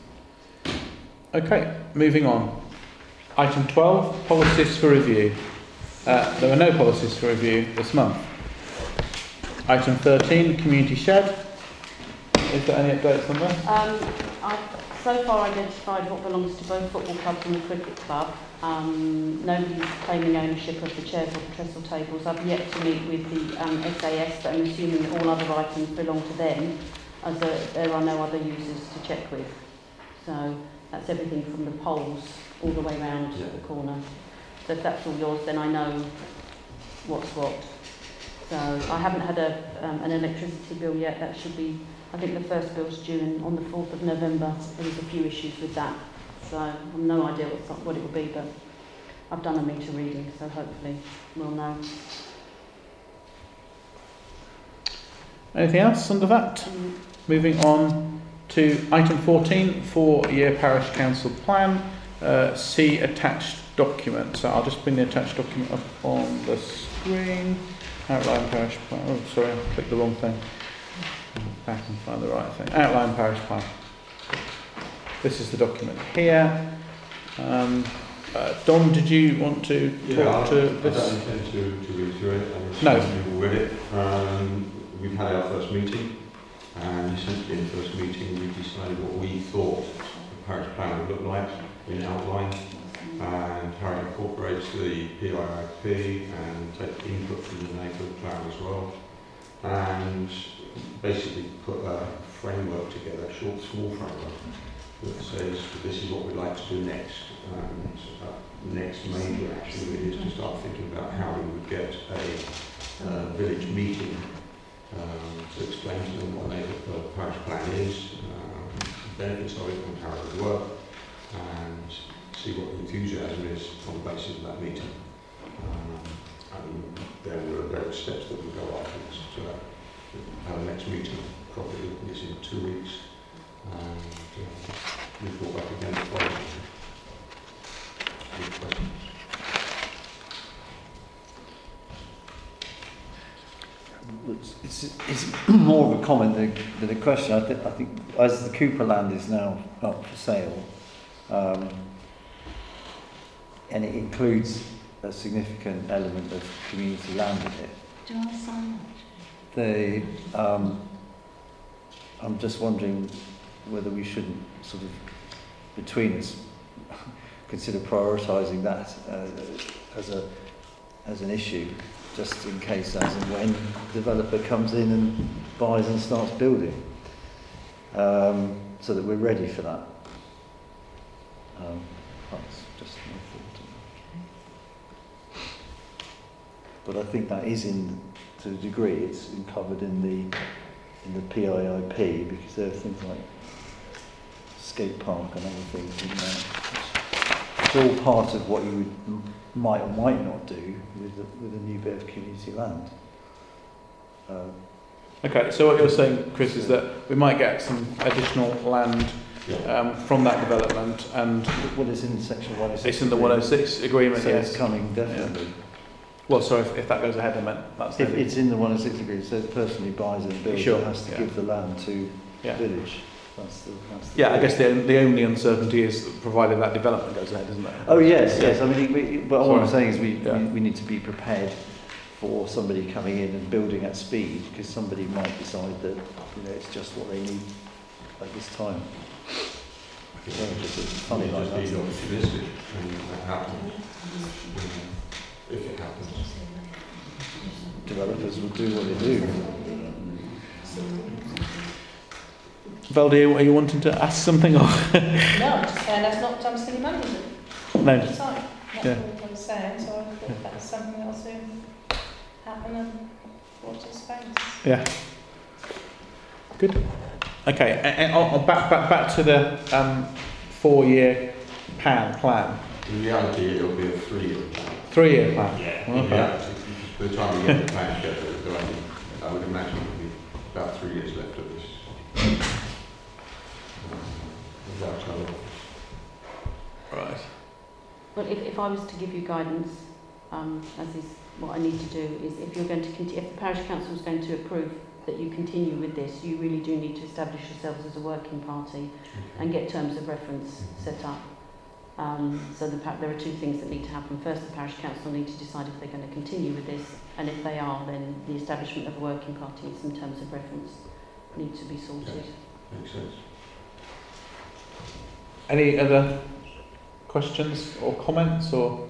Speaker 1: Okay, moving on. Item 12, policies for review. Uh, there are no policies for review this month. Item 13, community shed. Is there any updates on that?
Speaker 2: Um, I've so far identified what belongs to both football clubs and the cricket club. Um, nobody's claiming ownership of the chairs or the trestle tables. I've yet to meet with the um, SAS, but I'm assuming that all other items belong to them, as there, there are no other users to check with. So that's everything from the poles all the way round
Speaker 9: Yeah.
Speaker 2: the corner. So if that's all yours, then I know what's what. So I haven't had a, um, an electricity bill yet. That should be I think the first bill's due in, on the 4th of November. There was a few issues with that, so I've no idea what, what it will be, but I've done a meter reading, so hopefully we'll know.
Speaker 1: Anything else under that?
Speaker 2: Mm,
Speaker 1: Moving on to item 14, four-year parish council plan. Uh, see attached document. So I'll just bring the attached document up on the screen. Outline parish plan. Oh, sorry, I clicked the wrong thing. Back and find the right thing. Outline parish plan. This is the document here. Um, uh, Don, did you want to talk
Speaker 9: I,
Speaker 1: to
Speaker 9: I
Speaker 1: this?
Speaker 9: don't intend to, to read through it. I'm
Speaker 1: No.
Speaker 9: read it. Um, we've had our first meeting, and essentially in the first meeting we decided what we thought the parish plan would look like in outline, and how it incorporates the PIIP and take input from the neighbourhood plan as well, and basically put a framework together, a short, small framework, that says this is what we'd like to do next. And uh, next major action really is to start thinking about how we would get a uh, village meeting um, to explain to them what the parish plan is, um, the benefits of it and how it would work, and see what the enthusiasm is on the basis of that meeting. Um, and then there are various steps that we go afterwards. So our next meeting probably is in two weeks. And uh, report back again the following. Any questions?
Speaker 4: It's, it's, it's more of a comment than, than a question. I, th- I think as the Cooper land is now up for sale, um, and it includes a significant element of community land in it,
Speaker 12: Do
Speaker 4: the, um, I'm just wondering whether we shouldn't sort of, between us, consider prioritising that uh, as a as an issue, just in case, as and when the developer comes in and buys and starts building, um, so that we're ready for that. Um, that's just my thought. But I think that is in, to a degree, it's covered in the in the PIIP because there are things like skate park and other things in there. It's all part of what you would, might or might not do with a, with a new bit of community land. Uh,
Speaker 1: Okay, so what you're saying, Chris, is that we might get some additional land
Speaker 9: Yeah.
Speaker 1: um, from that development, and
Speaker 4: what is in section 106?
Speaker 1: it's in the 106 agreement,
Speaker 4: So
Speaker 1: yes.
Speaker 4: it's coming, definitely.
Speaker 1: Well, sorry, if, if that goes ahead, I meant that's
Speaker 4: If
Speaker 1: the-
Speaker 4: it's in the 106 agreement, so the person who buys and builds
Speaker 1: Sure,
Speaker 4: it has to
Speaker 1: yeah.
Speaker 4: give the land to
Speaker 1: Yeah.
Speaker 4: the village. That's the, that's the
Speaker 1: Yeah, I guess the, the only uncertainty is provided that development goes ahead, isn't it?
Speaker 4: Oh yes, yes. I mean, we, but what I'm
Speaker 1: Sorry.
Speaker 4: saying is we,
Speaker 1: Yeah.
Speaker 4: we, we need to be prepared for somebody coming in and building at speed because somebody might decide that you know it's just what they need at this time.
Speaker 9: I think
Speaker 4: So
Speaker 9: we
Speaker 4: just
Speaker 9: just,
Speaker 4: funny like
Speaker 9: just
Speaker 4: that
Speaker 9: need
Speaker 4: stuff.
Speaker 9: opportunistic when that happens. you know, If it happens.
Speaker 4: Developers will do what they do.
Speaker 1: Valdi, are you wanting to ask something? Or
Speaker 8: No, I'm just saying let's not jump silly money
Speaker 1: no?
Speaker 8: the time. That's
Speaker 1: Yeah.
Speaker 8: all I'm saying. So I thought that was something that'll soon happen and watch its space.
Speaker 1: Yeah. Good. Okay. And, and back, back, back to the um, four-year plan. Plan.
Speaker 9: In reality, it'll be a three-year plan.
Speaker 1: Three-year plan.
Speaker 9: Yeah.
Speaker 1: Okay.
Speaker 9: In by the time we get the plan together, there'll I would imagine there'll be about three years left of this. Without another
Speaker 1: Right.
Speaker 2: Well, if, if I was to give you guidance, um, as is what I need to do, is if you're going to conti- if the parish council is going to approve that you continue with this, you really do need to establish yourselves as a working party and get terms of reference set up. Um, so the, there are two things that need to happen. First, the parish council need to decide if they're going to continue with this, and if they are, then the establishment of a working party and some terms of reference need to be sorted.
Speaker 9: Makes sense.
Speaker 1: Any other questions or comments or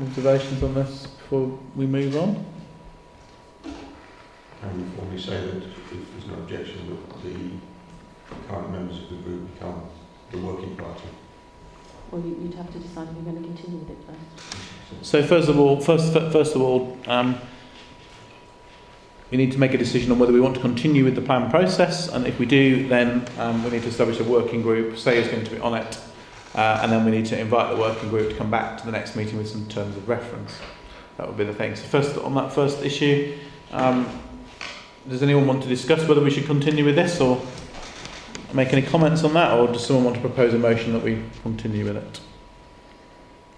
Speaker 1: observations on this before we move on?
Speaker 9: Can we say that if there's no objection, that the current members of the group become the working party?
Speaker 2: You, you'd have to decide if you're going to continue with it first.
Speaker 1: So first of all, first first of all, um, we need to make a decision on whether we want to continue with the plan process, and if we do, then um, we need to establish a working group. Say is going to be on it, uh, and then we need to invite the working group to come back to the next meeting with some terms of reference. That would be the thing. So first, on that first issue, um, does anyone want to discuss whether we should continue with this, or make any comments on that, or does someone want to propose a motion that we continue with it?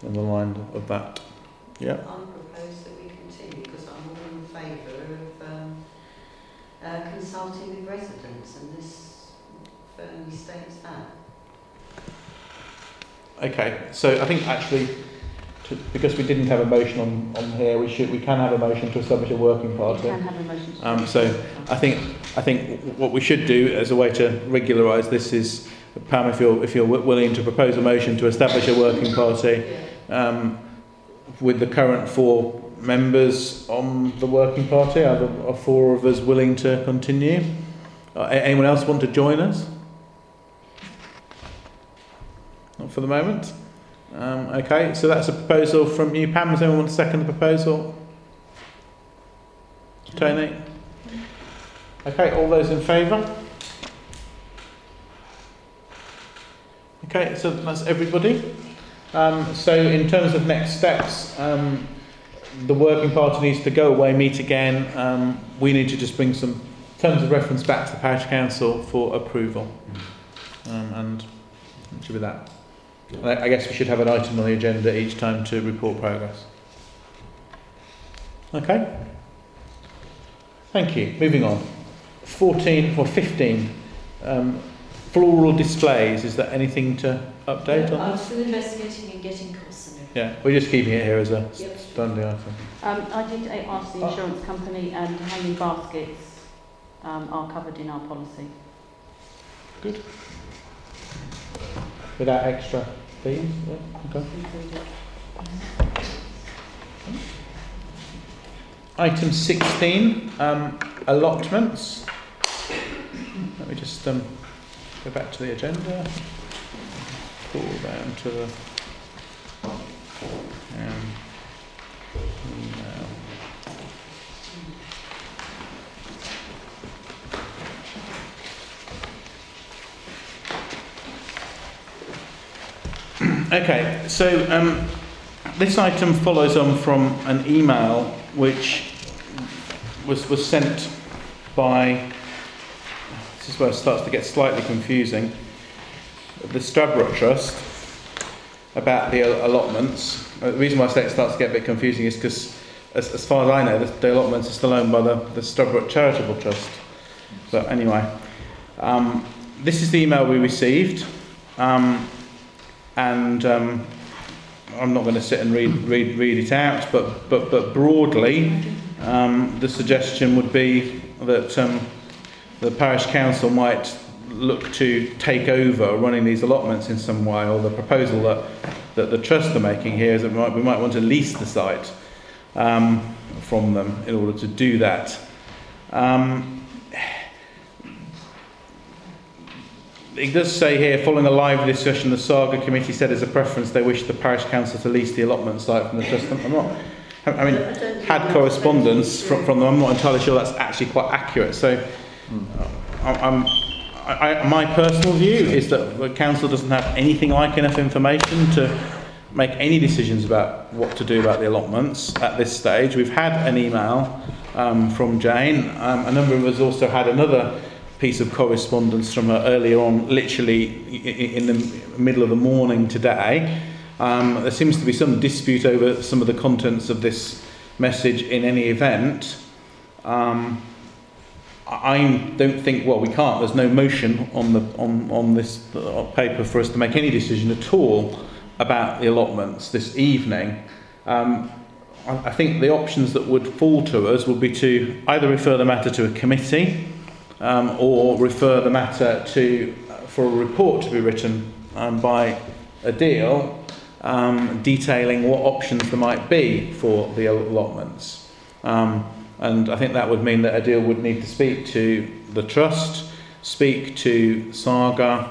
Speaker 1: In the line of that. Yeah.
Speaker 11: I'm proposed that we continue because I'm all in favour of um, uh, consulting with residents and this firmly states that.
Speaker 1: Okay, so I think actually, to, because we didn't have a motion on, on here, we should we can have a motion to establish a working party.
Speaker 2: can have a motion
Speaker 1: Um, so I think I think what we should do as a way to regularise this is, Pam, if you're if you're wi- willing to propose a motion to establish a working party, um, with the current four members on the working party, are, the, are four of us willing to continue? Uh, anyone else want to join us? Not for the moment. Um, okay, so that's a proposal from you, Pam. Does anyone want to second the proposal? Tony? Okay, all those in favour? Okay, so that's everybody. Um, so in terms of next steps, um, the working party needs to go away, meet again. Um, we need to just bring some terms of reference back to the parish council for approval. Um, and it should be that. And I I guess we should have an item on the agenda each time to report progress. Okay. Thank you. Moving on. 14 or 15. Um, floral displays. Is there anything to update on
Speaker 12: I'm still investigating and getting costs.
Speaker 1: Yeah, we're just keeping it here as a
Speaker 12: Yep.
Speaker 1: standing item.
Speaker 2: Um, I did ask the insurance company and hanging baskets um, are covered in our policy.
Speaker 1: Good. Without extra fees? Yeah, okay. Item 16, um, allotments. Let me just um, go back to the agenda. Pull down to the. Um, Okay, so um, this item follows on from an email which was, was sent by, this is where it starts to get slightly confusing, the Stradbroke Trust about the allotments. Uh, the reason why I say it starts to get a bit confusing is because as, as far as I know, the, the allotments are still owned by the, the Stradbroke Charitable Trust. But anyway, um, this is the email we received, um, and um, I'm not going to sit and read, read, read it out, but, but, but broadly, um, the suggestion would be that um, the parish council might look to take over running these allotments in some way, or the proposal that, that the trust are making here is that we might, we might want to lease the site um, from them in order to do that. Um, it does say here, following a live discussion, the Saga committee said as a preference they wish the parish council to lease the allotment site from the trust. I'm not, I mean, had correspondence from, from them. I'm not entirely sure that's actually quite accurate. So, I, I'm, I, I, my personal view is that the council doesn't have anything like enough information to make any decisions about what to do about the allotments at this stage. We've had an email um, from Jane. Um, a number of us also had another piece of correspondence from her earlier on, literally in the middle of the morning today. Um, there seems to be some dispute over some of the contents of this message in any event. Um, I don't think, well, we can't, there's no motion on, the, on, on this uh, paper for us to make any decision at all about the allotments this evening. Um, I, I think the options that would fall to us would be to either refer the matter to a committee um, or refer the matter to, for a report to be written um, by Odile um, detailing what options there might be for the allotments. Um, and I think that would mean that Odile would need to speak to the trust, speak to Saga,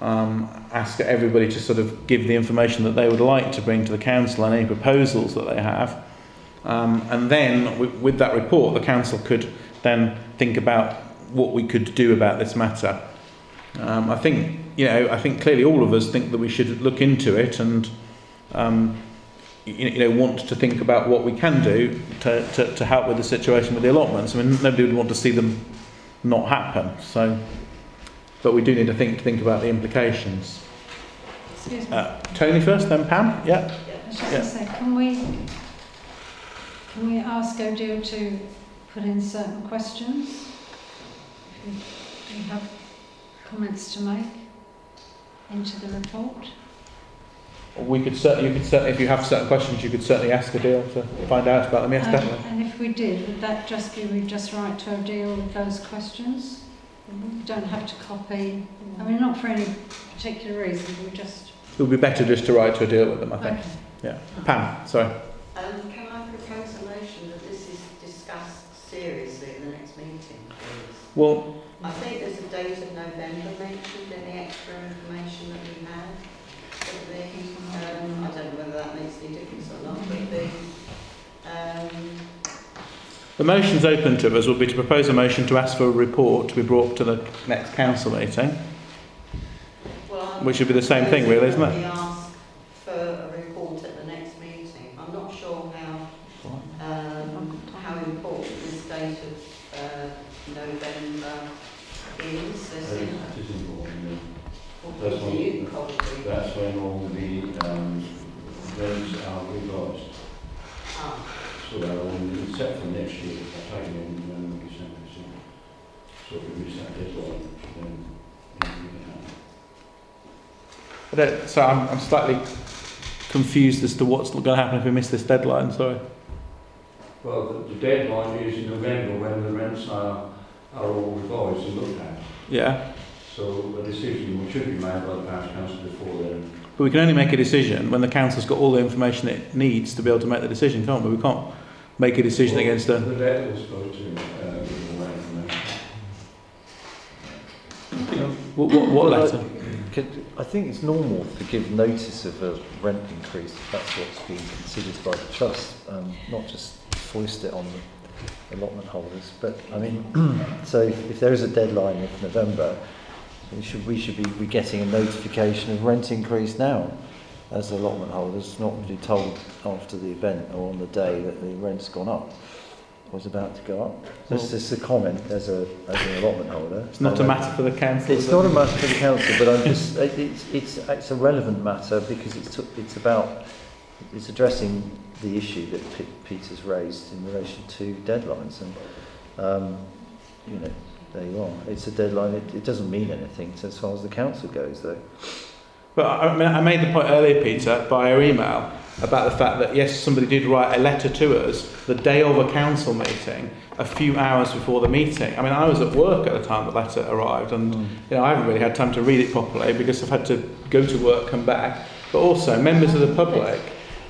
Speaker 1: um, ask everybody to sort of give the information that they would like to bring to the council and any proposals that they have. Um, and then, with, with that report, the council could then think about what we could do about this matter. Um, I think, you know, I think clearly all of us think that we should look into it and, um, you, you know, want to think about what we can do to, to, to help with the situation with the allotments. I mean, nobody would want to see them not happen. So, but we do need to think think about the implications.
Speaker 7: Excuse me.
Speaker 1: Uh, Tony first, then Pam. Yeah.
Speaker 7: I was
Speaker 1: yeah.
Speaker 7: say, can we, can we ask Odile to put in certain questions? If you have comments to make into the report?
Speaker 1: We could certainly, you could certainly, if you have certain questions, you could certainly ask Odile to find out about them. Yes,
Speaker 7: Um,
Speaker 1: definitely.
Speaker 7: And if we did, would that just be, we'd just write to Odile with those questions? We don't have to copy, I mean, not for any particular reason, we just,
Speaker 1: It would be better just to write to Odile with them, I think.
Speaker 7: okay.
Speaker 1: Yeah. Pam, sorry.
Speaker 11: Um, can I propose a motion that this is discussed seriously in the next meeting, please?
Speaker 1: Well,
Speaker 11: I think there's a date of November mentioned in the extra information that we had. The, um, I don't know whether that makes any difference or not, but the, um,
Speaker 1: the motions open to us would be to propose a motion to ask for a report to be brought to the next council meeting,
Speaker 11: well,
Speaker 1: which would be the same thing, really, isn't it?
Speaker 11: that We ask for a report at the next meeting. I'm not sure how, um, how important this date of, uh, November is. There's
Speaker 13: That is,
Speaker 11: in-
Speaker 13: that is important,
Speaker 11: or
Speaker 13: That's
Speaker 11: to
Speaker 13: one-
Speaker 11: you probably.
Speaker 13: yeah. That's when all the um, rents are revised.
Speaker 11: Ah,
Speaker 13: So they're all set for next year, they're taken in November, December, December. So if we miss that deadline, then anything can happen.
Speaker 1: I don't, so I'm, I'm slightly confused as to what's going to happen if we miss this deadline. Sorry.
Speaker 13: Well, the, the deadline is in November when the rents are, are all revised and looked at.
Speaker 1: Yeah.
Speaker 13: So a decision should be made by the parish council before then.
Speaker 1: But we can only make a decision when the council's got all the information it needs to be able to make the decision, can't we? We can't make a decision
Speaker 13: Well,
Speaker 1: against a.
Speaker 13: The letter was supposed to uh, give away information.
Speaker 1: What, what, what
Speaker 4: Well,
Speaker 1: letter?
Speaker 4: Could, I think it's normal to give notice of a rent increase if that's what's being considered by the trust, um, not just foist it on the allotment holders. But I mean, so if, if there is a deadline of November, we should we should be, be getting a notification of rent increase now, as allotment holders, not really told after the event or on the day that the rent's gone up. Was about to go up. This is a comment as a as an allotment holder.
Speaker 1: It's not a matter for the council.
Speaker 4: It's not
Speaker 1: it?
Speaker 4: a matter for the council, but I'm just, it's, it's, it's a relevant matter because it's, it's about it's addressing the issue that P- Peter's raised in relation to deadlines, and um, you know, there you are. It's a deadline. It, it doesn't mean anything as far as the council goes, though.
Speaker 1: But I, mean, I made the point earlier, Peter, by email about the fact that yes, somebody did write a letter to us the day of a council meeting, a few hours before the meeting. I mean, I was at work at the time the letter arrived, and you know, I haven't really had time to read it properly because I've had to go to work, come back. But also, members of the public,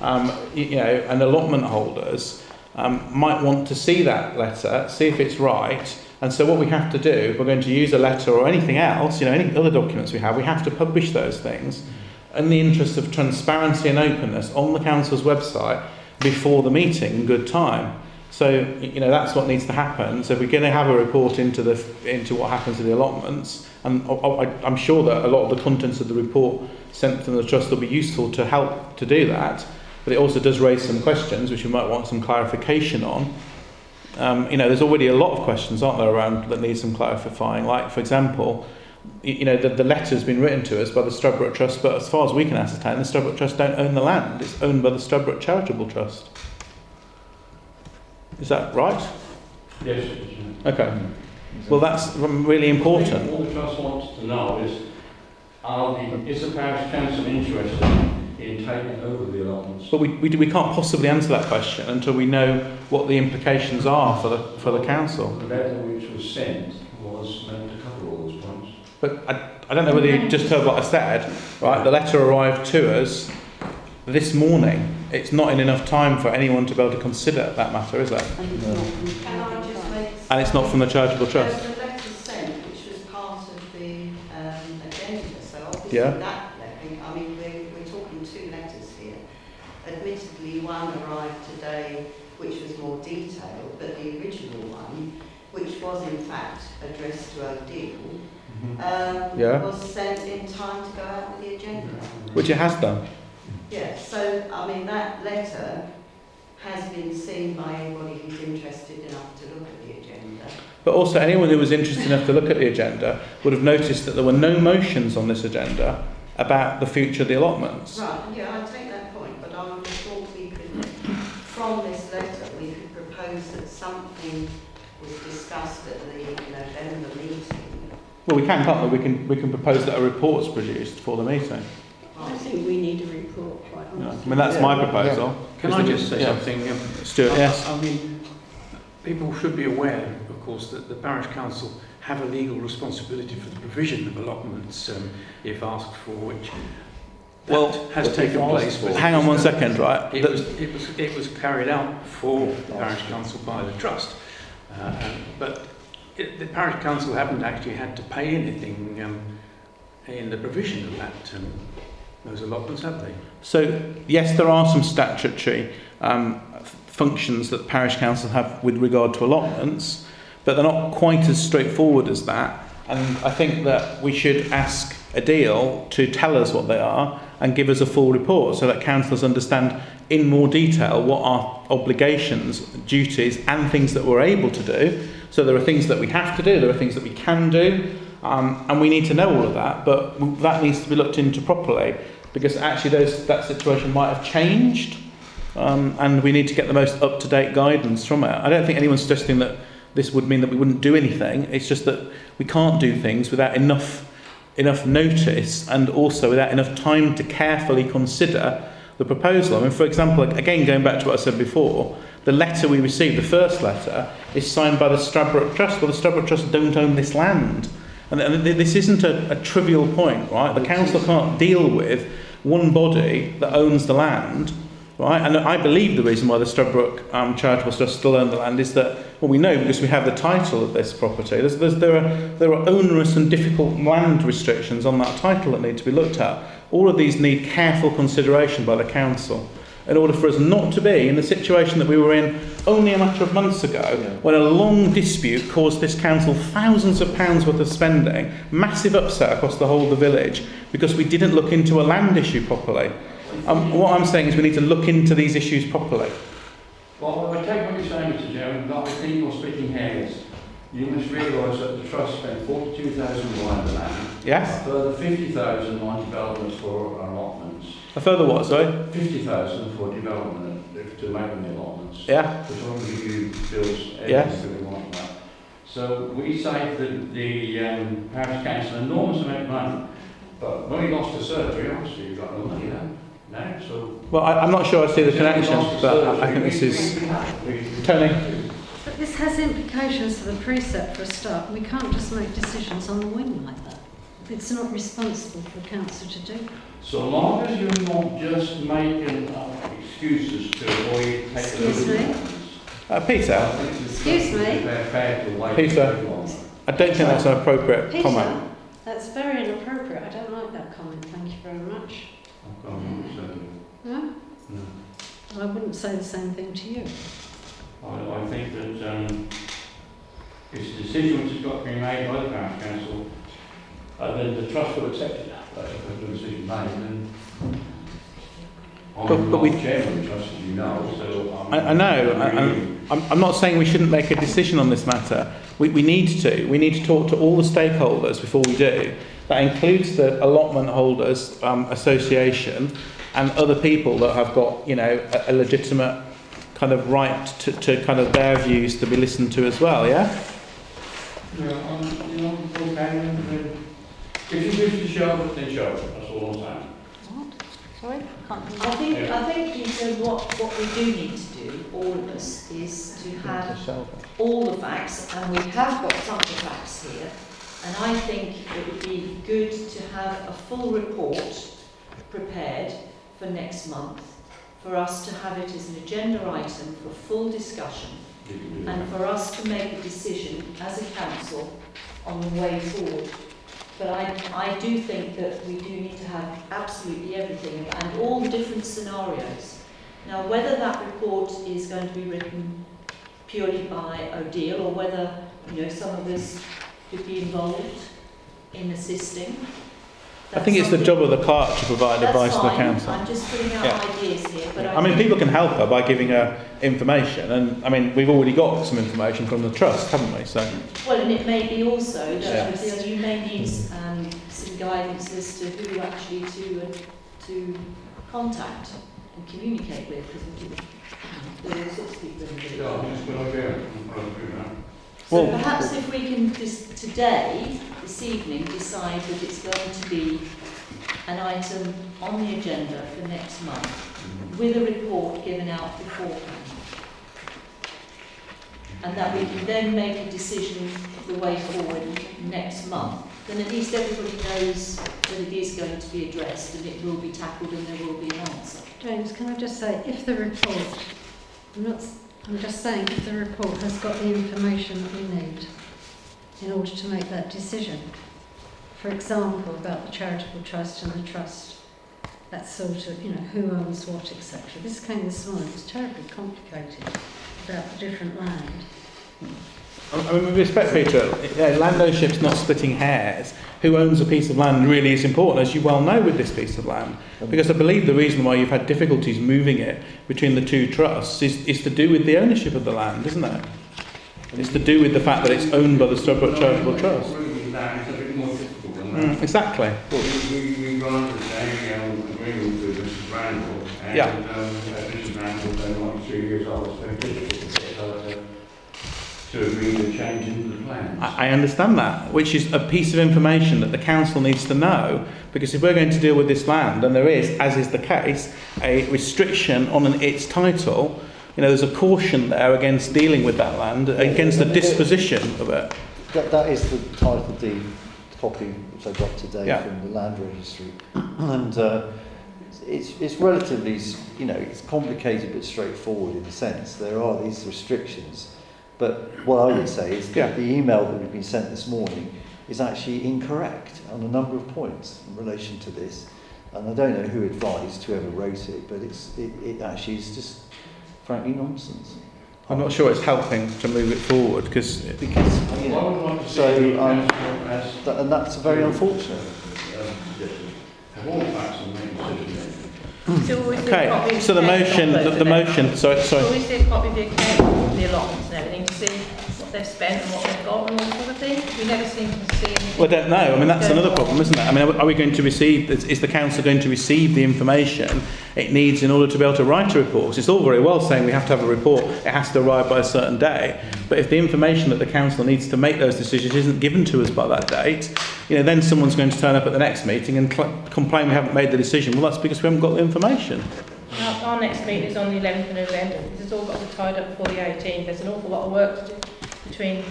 Speaker 1: um, you know, and allotment holders um, might want to see that letter, see if it's right. And so, what we have to do, if we're going to use a letter or anything else, you know, any other documents we have, we have to publish those things in the interest of transparency and openness on the council's website before the meeting in good time. So you know that's what needs to happen. So if we're going to have a report into the into what happens to the allotments, and I, I'm sure that a lot of the contents of the report sent from the trust will be useful to help to do that. But it also does raise some questions which we might want some clarification on. Um, you know, there's already a lot of questions, aren't there, around that need some clarifying. Like, for example, you know, the, the letter's been written to us by the Stradbroke Trust, but as far as we can ascertain, the Stradbroke Trust don't own the land. It's owned by the Stradbroke Charitable Trust. Is that right?
Speaker 13: Yes.
Speaker 1: Okay. Well, that's really important.
Speaker 13: All the trust wants to know is, are the, is the parish council interested in taking over the allotments?
Speaker 1: But we, we, we can't possibly answer that question until we know what the implications are for the, for the council.
Speaker 13: The letter which was sent
Speaker 1: But I, I don't know whether you just heard what I said, right? The letter arrived to us this morning. It's not in enough time for anyone to be able to consider that matter, is it?
Speaker 2: And it's not from the
Speaker 11: Can I just make...
Speaker 1: And it's not from the charitable
Speaker 11: There
Speaker 1: trust.
Speaker 11: was a letter sent which was part of the um, agenda, so obviously
Speaker 1: Yeah.
Speaker 11: that, letter- I mean, we're, we're talking two letters here. Admittedly, one arrived today which was more detailed, but the original one, which was in fact addressed to Odile, um,
Speaker 1: Yeah.
Speaker 11: was sent in time to go out with the agenda.
Speaker 1: Which it has done.
Speaker 11: Yeah, so, I mean, that letter has been seen by anybody who's interested enough to look at the agenda.
Speaker 1: But also, anyone who was interested enough to look at the agenda would have noticed that there were no motions on this agenda about the future of the allotments.
Speaker 11: Right, yeah, I take that point, but I would have thought we could, from this letter, we could propose that something was discussed at the November meeting.
Speaker 1: Well, we can, can't we? We can, we can propose that a report's produced for the meeting.
Speaker 6: I think we need a report, quite
Speaker 1: Yeah.
Speaker 6: honestly.
Speaker 1: I mean, that's my proposal.
Speaker 3: Can I just say
Speaker 1: yeah.
Speaker 3: something? Um,
Speaker 1: Stuart,
Speaker 3: I-
Speaker 1: yes.
Speaker 3: I mean, people should be aware, of course, that the parish council have a legal responsibility for the provision of allotments um, if asked for, which
Speaker 1: Well,
Speaker 3: has taken place.
Speaker 13: for-
Speaker 1: Hang on one second, right?
Speaker 3: It
Speaker 1: The-
Speaker 3: was, it was, it was carried out for the parish council by the trust. Uh, but it, the parish council haven't actually had to pay anything um, in the provision of that, um, those allotments, have they?
Speaker 1: So, yes, there are some statutory um, functions that parish council have with regard to allotments, but they're not quite as straightforward as that. And I think that we should ask Odile to tell us what they are and give us a full report so that councillors understand in more detail what our obligations, duties, and things that we're able to do. So there are things that we have to do, there are things that we can do, um, and we need to know all of that, but that needs to be looked into properly because actually those, that situation might have changed um, and we need to get the most up-to-date guidance from it. I don't think anyone's suggesting that this would mean that we wouldn't do anything. It's just that we can't do things without enough enough notice and also without enough time to carefully consider the proposal. I mean, for example, again going back to what I said before, the letter we received, the first letter, is signed by the Stradbroke Trust. Well, the Stradbroke Trust don't own this land. And, and this isn't a, a trivial point, right? The council can't deal with one body that owns the land, right? And I believe the reason why the Stradbroke um, Charitable Trust still own the land is that, well, we know because we have the title of this property. There's, there's, there, are, there are onerous and difficult land restrictions on that title that need to be looked at. All of these need careful consideration by the council in order for us not to be in the situation that we were in only a matter of months ago when a long dispute caused this council thousands of pounds worth of spending, massive upset across the whole of the village because we didn't look into a land issue properly. Um, what I'm saying is we need to look into these issues properly.
Speaker 13: Well, I take what you're saying, Mr Chairman, but I think you're speaking hairs. You must realise that the trust spent 42,000 on the land.
Speaker 1: Yes?
Speaker 13: A further 50,000 on developments for allotments.
Speaker 1: A further what, sorry?
Speaker 13: Fifty thousand for development, to make the allotments.
Speaker 1: Yeah.
Speaker 13: Which only you bills
Speaker 1: Yeah.
Speaker 13: everything we want that. So we saved the, the um, parish council an enormous amount of money, but when we lost the surgery, obviously you've got no money now, now, so.
Speaker 1: Well, I, I'm not sure I see the connection,
Speaker 13: lost the
Speaker 1: but I- I think this is... Tony?
Speaker 7: But this has implications for the precept for a start. We can't just make decisions on the wing like that. It's not responsible for council to do.
Speaker 13: So long as you're not just making uh, excuses to avoid taking
Speaker 7: Excuse me?
Speaker 1: Uh, Peter?
Speaker 7: Excuse me?
Speaker 13: They're fair to wait
Speaker 1: Peter? I don't think that's an appropriate
Speaker 7: Peter,
Speaker 1: comment.
Speaker 7: that's very inappropriate. I don't like that comment. Thank you very much.
Speaker 13: I've got no.
Speaker 7: No?
Speaker 13: No.
Speaker 7: I wouldn't say the same thing to you.
Speaker 13: I, I think that um, it's a decision which has got to be made by the parish council, and then the trust will accept it. But if there's a decision made, then I'm
Speaker 1: But- but
Speaker 13: not
Speaker 1: we-
Speaker 13: chairman of the trust, as you know, so I'm.
Speaker 1: I, I know, I, I'm, I'm- I'm not saying we shouldn't make a decision on this matter. We, we need to. We need to talk to all the stakeholders before we do. That includes the allotment holders um, association and other people that have got, you know, a, a legitimate kind of right to, to kind of their views to be listened to as well, yeah?
Speaker 13: Yeah, um, you know, okay, then, if you wish to show it, then show that's all I'm saying.
Speaker 2: Sorry? Can't
Speaker 12: I think, I think, Peter, what, what we do need to do, all of us, is to have all the facts, and we have got some of the facts here, and I think it would be good to have a full report prepared for next month, for us to have it as an agenda item for full discussion,
Speaker 13: You can do
Speaker 12: and for us to make a decision as a council on the way forward. But I, I do think that we do need to have absolutely everything and all different scenarios. Now, whether that report is going to be written purely by Odile or whether, you know, some of us could be involved in assisting.
Speaker 1: I think it's the job of the clerk to provide
Speaker 12: That's
Speaker 1: advice to the council.
Speaker 12: I'm just putting out
Speaker 1: Yeah.
Speaker 12: ideas here, but I,
Speaker 1: I mean, people can help her by giving her information, and I mean, we've already got some information from the trust, haven't we? So,
Speaker 12: Well, and it may be also that Odile, you may need um, some guidance as to who actually to uh, to contact and communicate with, because there are all sorts of people in the village.
Speaker 13: Yeah, that's a good idea. I'll do that.
Speaker 12: So
Speaker 1: Well-
Speaker 12: perhaps if we can this, today, this evening, decide that it's going to be an item on the agenda for next month with a report given out beforehand. And that we can then make a decision the way forward next month. Then at least everybody knows that it is going to be addressed and it will be tackled and there will be an answer.
Speaker 7: James, can I just say, if the report, I'm not, I'm just saying, if the report has got the information that we need in order to make that decision, for example, about the charitable trust and the trust, that sort of, you know, who owns what, etc. This came this morning, it's terribly complicated about the different land.
Speaker 1: I mean, with respect, Peter, land ownership's not splitting hairs. Who owns a piece of land really is important, as you well know, with this piece of land. Because I believe the reason why you've had difficulties moving it between the two trusts is, is to do with the ownership of the land, isn't it? It's to do with the fact that it's owned by the Stradbroke Charitable Trust.
Speaker 13: Really, that is a bit more difficult than that.
Speaker 1: Mm, exactly.
Speaker 13: We, we, we granted a agreement with Mrs. Randall,
Speaker 1: Yeah.
Speaker 13: Mrs. Randall, then like three years old, it's very difficult to get her to, to agree to change into the plans.
Speaker 1: I understand that, which is a piece of information that the council needs to know. Because if we're going to deal with this land, and there is, as is the case, a restriction on an, its title, you know, there's a caution there against dealing with that land, against the disposition of it.
Speaker 4: That, that is the title deed copy which I got today
Speaker 1: Yeah.
Speaker 4: from the land registry, and uh, it's it's relatively you know it's complicated but straightforward in a sense. There are these restrictions, but what I would say is that
Speaker 1: Yeah.
Speaker 4: the email that we've been sent this morning is actually incorrect on a number of points in relation to this, and I don't know who advised whoever wrote it, but it's it, it actually is just frankly nonsense.
Speaker 1: I'm not sure it's helping to move it forward because
Speaker 4: because you
Speaker 13: I
Speaker 4: know,
Speaker 13: would like to see
Speaker 4: so
Speaker 13: the
Speaker 4: um,
Speaker 13: council as,
Speaker 4: that, and that's very unfortunate.
Speaker 14: So
Speaker 1: Okay, so the motion, the, the motion, sorry,
Speaker 14: So
Speaker 1: sorry.
Speaker 14: still copy the account, the allotments and everything to see
Speaker 8: they've spent and what they've got and all sort of thing. We never seem to see anything.
Speaker 1: Well, I don't know. I mean, that's another problem, isn't it? I mean, are we- going to receive, is is the council going to receive the information it needs in order to be able to write a report? It's all very well saying we have to have a report, it has to arrive by a certain day, but if the information that the council needs to make those decisions isn't given to us by that date, you know, then someone's going to turn up at the next meeting and cl- complain we haven't made the decision. Well, that's because we haven't got the information.
Speaker 8: Our, our next meeting is on the 11th of November. This has all got to be tied up before the 18th. There's an awful lot of work to do between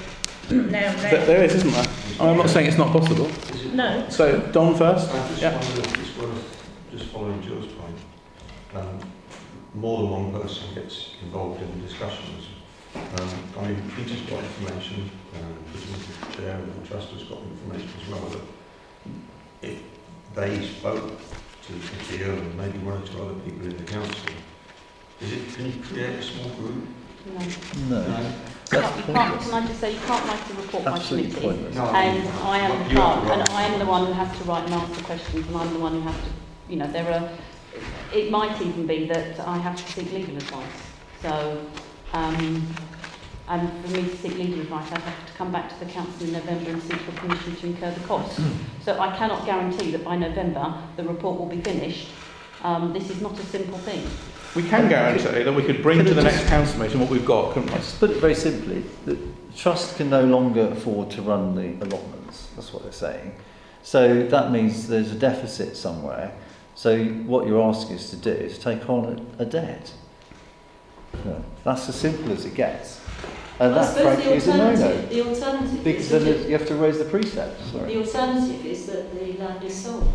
Speaker 8: now and then.
Speaker 1: There is, isn't there? I'm not saying it's not possible.
Speaker 8: No.
Speaker 1: So, Don first.
Speaker 9: I just
Speaker 1: Yeah.
Speaker 9: wonder, just, worth, just following Jill's point, um, more than one person gets involved in the discussions. Um, I mean, Peter's got information, um, the chair and the trust has got information as well, that if they spoke to Theo and maybe one or two other people in the council, is it, can you create a small group?
Speaker 2: No.
Speaker 4: No.
Speaker 2: You
Speaker 4: That's
Speaker 2: can't, you can't, can I just say, you can't write a report by committee.
Speaker 4: pointless.
Speaker 9: No, I
Speaker 2: And I am the clerk, and. I am the one who has to write and answer questions, and I'm the one who has to, you know, there are, it might even be that I have to seek legal advice. So, um, and for me to seek legal advice, I'd have to come back to the council in November and seek for permission to incur the costs. So I cannot guarantee that by November the report will be finished. Um, this is not a simple thing.
Speaker 1: We can guarantee that we could bring
Speaker 4: Could
Speaker 1: to the
Speaker 4: just-
Speaker 1: next council meeting what we've got, couldn't we?
Speaker 4: Let's put it very simply, the trust can no longer afford to run the allotments, that's what they're saying. So that means there's a deficit somewhere. So what you're asking us to do is take on a, a debt. You know, that's as simple as it gets. And
Speaker 12: I
Speaker 4: that
Speaker 12: suppose
Speaker 4: frankly
Speaker 12: the
Speaker 4: is a no-no.
Speaker 12: the alternative
Speaker 4: Because
Speaker 12: is
Speaker 4: then you have to raise the precept, sorry.
Speaker 12: the alternative is that the land is sold.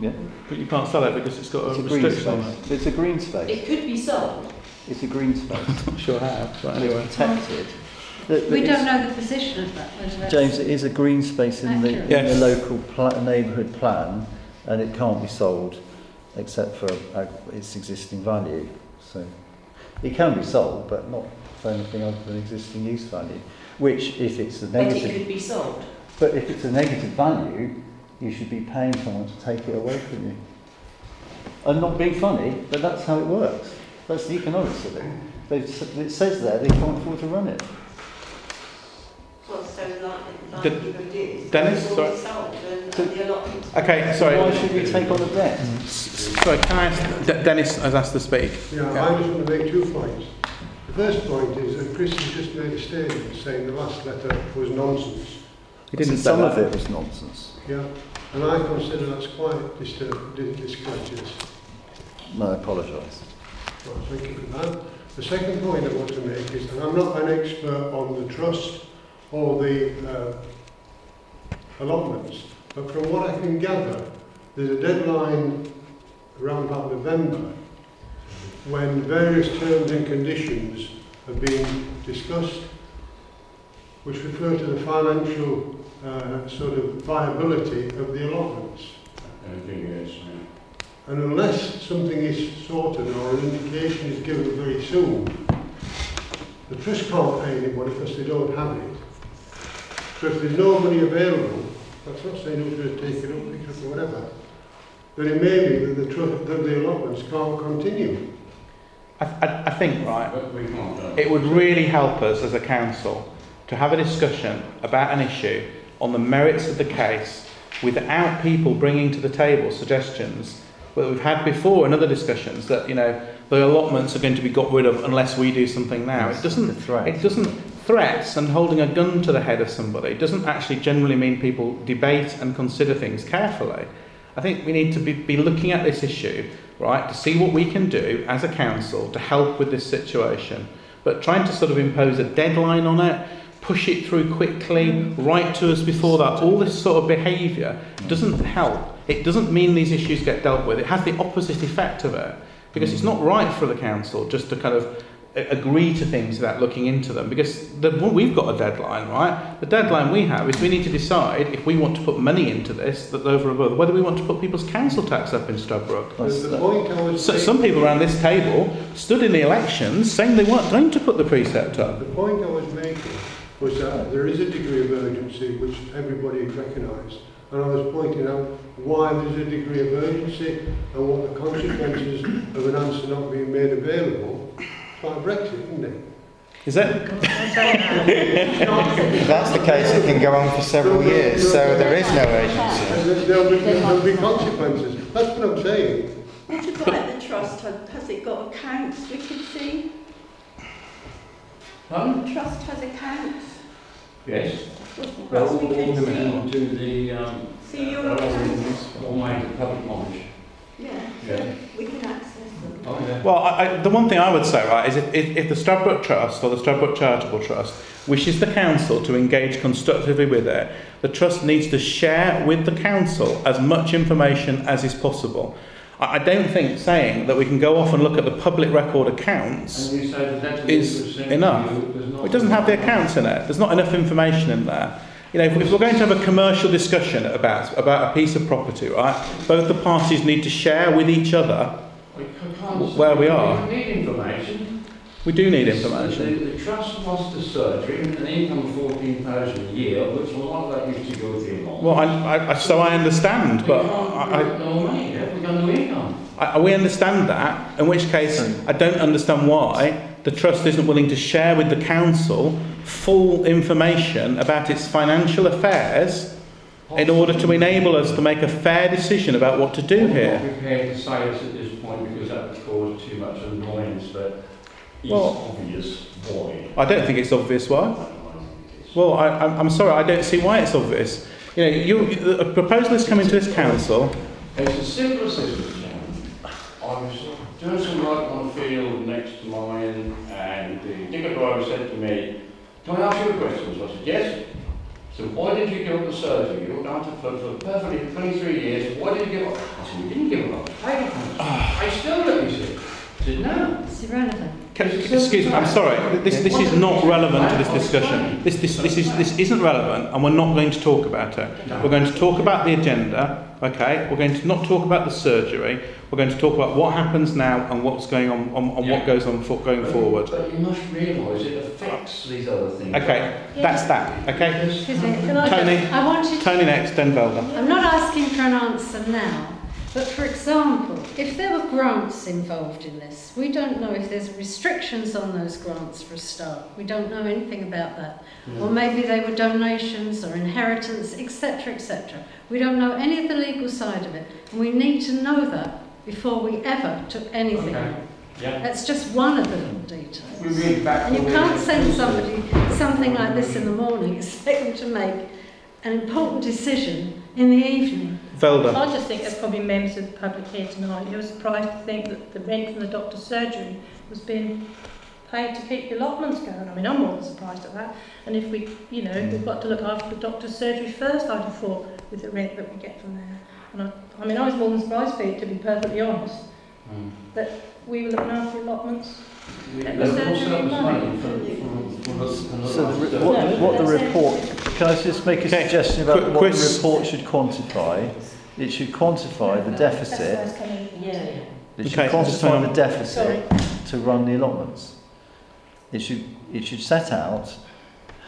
Speaker 4: Yeah,
Speaker 1: But you can't sell it because it's got
Speaker 4: it's
Speaker 1: a
Speaker 4: a green
Speaker 1: restriction on it.
Speaker 4: space. It's a green space.
Speaker 12: It could be sold.
Speaker 4: It's a green space.
Speaker 1: I'm Not sure how, but anyway.
Speaker 4: It's protected. That-
Speaker 7: We don't know the position of that, whether.
Speaker 4: James, it is a green space in the, in
Speaker 1: Yes.
Speaker 4: the local pla- neighbourhood plan, and it can't be sold except for uh, its existing value. So it can be sold, but not for anything other than existing use value. Which, if it's a negative,
Speaker 12: But it
Speaker 4: negative,
Speaker 12: could be sold.
Speaker 4: but if it's a negative value, you should be paying someone to take it away from you. I'm not being funny, but that's how it works. That's the economics of it. They've, it says there they can't afford to run it.
Speaker 11: Well, so like, like you did,
Speaker 1: Dennis, sorry.
Speaker 11: sold and, and the allotment.
Speaker 1: Okay, sorry.
Speaker 4: Why should we take on a debt?
Speaker 1: S- Sorry, can I ask, De- Dennis has asked to speak.
Speaker 10: Yeah, I just want to make two points. The first point is that Chris has just made a statement saying the last letter was nonsense.
Speaker 1: He didn't say
Speaker 4: Some of it was nonsense.
Speaker 10: Yeah, and I consider that's quite disturb- dis- discourteous.
Speaker 4: No, I apologise.
Speaker 10: Well, thank you for that. The second point I want to make is that I'm not an expert on the trust or the uh, allotments, but from what I can gather, there's a deadline around about November when various terms and conditions have been discussed which refer to the financial uh, sort of viability of the allotments.
Speaker 13: I think it's,
Speaker 10: And unless something is sorted or an indication is given very soon, the trust can't pay anybody because they don't have it. So if there's no money available, that's not saying who's going to take it up, pick it up or whatever, then it may be that the, tru- that the allotments can't continue.
Speaker 1: I, I, I think, right,
Speaker 13: but we can't do
Speaker 1: it would really help us as a council to have a discussion about an issue on the merits of the case without people bringing to the table suggestions that we've had before in other discussions that, you know, the allotments are going to be got rid of unless we do something now. It doesn't. It doesn't threats and holding a gun to the head of somebody doesn't actually generally mean people debate and consider things carefully. I think we need to be, be looking at this issue, right, to see what we can do as a council to help with this situation. But trying to sort of impose a deadline on it, push it through quickly, write to us before that, all this sort of behaviour doesn't help. It doesn't mean these issues get dealt with. It has the opposite effect of it. Because it's not right for the council just to kind of agree to things without looking into them because the, well, we've got a deadline, right? The deadline we have is we need to decide if we want to put money into this that's over and above, whether we want to put people's council tax up in Stradbroke.
Speaker 10: The, the point I was
Speaker 1: So, some people around this table stood in the elections saying they weren't going to put the precept up.
Speaker 10: The point I was making was that uh, there is a degree of urgency which everybody recognised, and I was pointing out why there's a degree of urgency and what the consequences of an answer not being made available. It's like Brexit, isn't it?
Speaker 1: Is it?
Speaker 5: If that's the case, it can go on for several years, so there is no
Speaker 10: urgency. There- there'll be, there'll be consequences. That's what I'm saying.
Speaker 6: What about the trust? Has- Has it got accounts we could see?
Speaker 13: Pardon?
Speaker 6: The trust has accounts.
Speaker 13: Yes.
Speaker 6: Well,
Speaker 13: Well, all
Speaker 6: we
Speaker 13: all
Speaker 6: could
Speaker 13: coming
Speaker 6: see.
Speaker 13: into the, um,
Speaker 6: See your
Speaker 13: uh,
Speaker 6: accounts.
Speaker 13: all made the public knowledge.
Speaker 6: Yeah,
Speaker 13: Yeah.
Speaker 6: we can access them.
Speaker 13: Oh, yeah.
Speaker 1: Well, I, I, the one thing I would say, right, is if, if, if the Stradbroke Trust or the Stradbroke Charitable Trust wishes the council to engage constructively with it, the trust needs to share with the council as much information as is possible. I, don't think saying that we can go off and look at the public record accounts
Speaker 13: And you say the
Speaker 1: is
Speaker 13: was sent to
Speaker 1: enough. It doesn't have the accounts in it. There's not enough information in there. You know, if, if we're going to have a commercial discussion about about a piece of property, right? Both the parties need to share with each other. Where we are.
Speaker 13: We need information.
Speaker 1: We do need
Speaker 13: The,
Speaker 1: information.
Speaker 13: the trust lost the surgery and an income of fourteen thousand a year, which a lot of that used to go to the law.
Speaker 1: Well, I, I, I, so I understand, but I,
Speaker 13: we've no money, yeah? we've got no income.
Speaker 1: I, I, we understand that. In which case, hmm. I don't understand why the trust isn't willing to share with the council full information about its financial affairs in order to enable us to make a fair decision about what to do
Speaker 13: I'm
Speaker 1: here.
Speaker 13: not prepared to say this at this point because that would cause too much annoyance, but it's
Speaker 1: Well-
Speaker 13: obvious why.
Speaker 1: I don't think it's obvious why. Well, I, I'm, I'm sorry, I don't see why it's obvious. You know, you, you- a proposal is coming to this council.
Speaker 13: It's as simple as this. I was doing some work on a field next to mine, and the digger driver said to me, Can I ask you a question? So I said, Yes. So why did you give up the surgery? You down to flood for perfectly 23 years. Why did you give up? I said, You didn't give up. I for. I still let you see. I said, No.
Speaker 7: It's irrelevant.
Speaker 1: Can, excuse me, I'm sorry. This, this is not relevant to this discussion. This, this, this, is, this isn't relevant, and we're not going to talk about it. We're going to talk about the agenda, okay? We're going to not talk about the surgery. We're going to talk about what happens now and what's going on, on, on what goes on for, going forward.
Speaker 13: But you must realise it affects these other things.
Speaker 1: Okay, that's that, okay?
Speaker 7: Excuse me, can I
Speaker 1: Tony.
Speaker 7: just, I wanted
Speaker 1: Tony next, then Velda.
Speaker 7: I'm not asking for an answer now, but for example, if there were grants involved in this, we don't know if there's restrictions on those grants for a start. We don't know anything about that. Hmm. Or maybe they were donations or inheritance, etc., etc. We don't know any of the legal side of it, and we need to know that before we ever took anything
Speaker 13: Okay. Yeah.
Speaker 7: That's just one of the little details.
Speaker 13: We read back
Speaker 7: And you can't send somebody something like this in the morning, expect them to make an important decision in the evening.
Speaker 1: Velda.
Speaker 8: I just think there's probably members of the public here tonight who are surprised to think that the rent from the doctor's surgery was being paid to keep the allotments going. I mean, I'm more than surprised at that. And if we, you know, we've got to look after the doctor's surgery first, I'd have thought, with the rent that we get from there. And I, I mean, I was more than surprised for it, to be perfectly honest,
Speaker 13: Mm.
Speaker 8: that we were looking after allotments.
Speaker 4: So the, re- what, what the report, can I just make a
Speaker 1: Okay,
Speaker 4: suggestion about
Speaker 1: Qu-
Speaker 4: what the
Speaker 1: Chris-
Speaker 4: report should quantify? It should quantify the deficit.
Speaker 12: Yeah, yeah.
Speaker 4: it should
Speaker 1: Okay, just hang
Speaker 4: quantify
Speaker 1: on.
Speaker 4: the deficit to run the allotments. It should, it should set out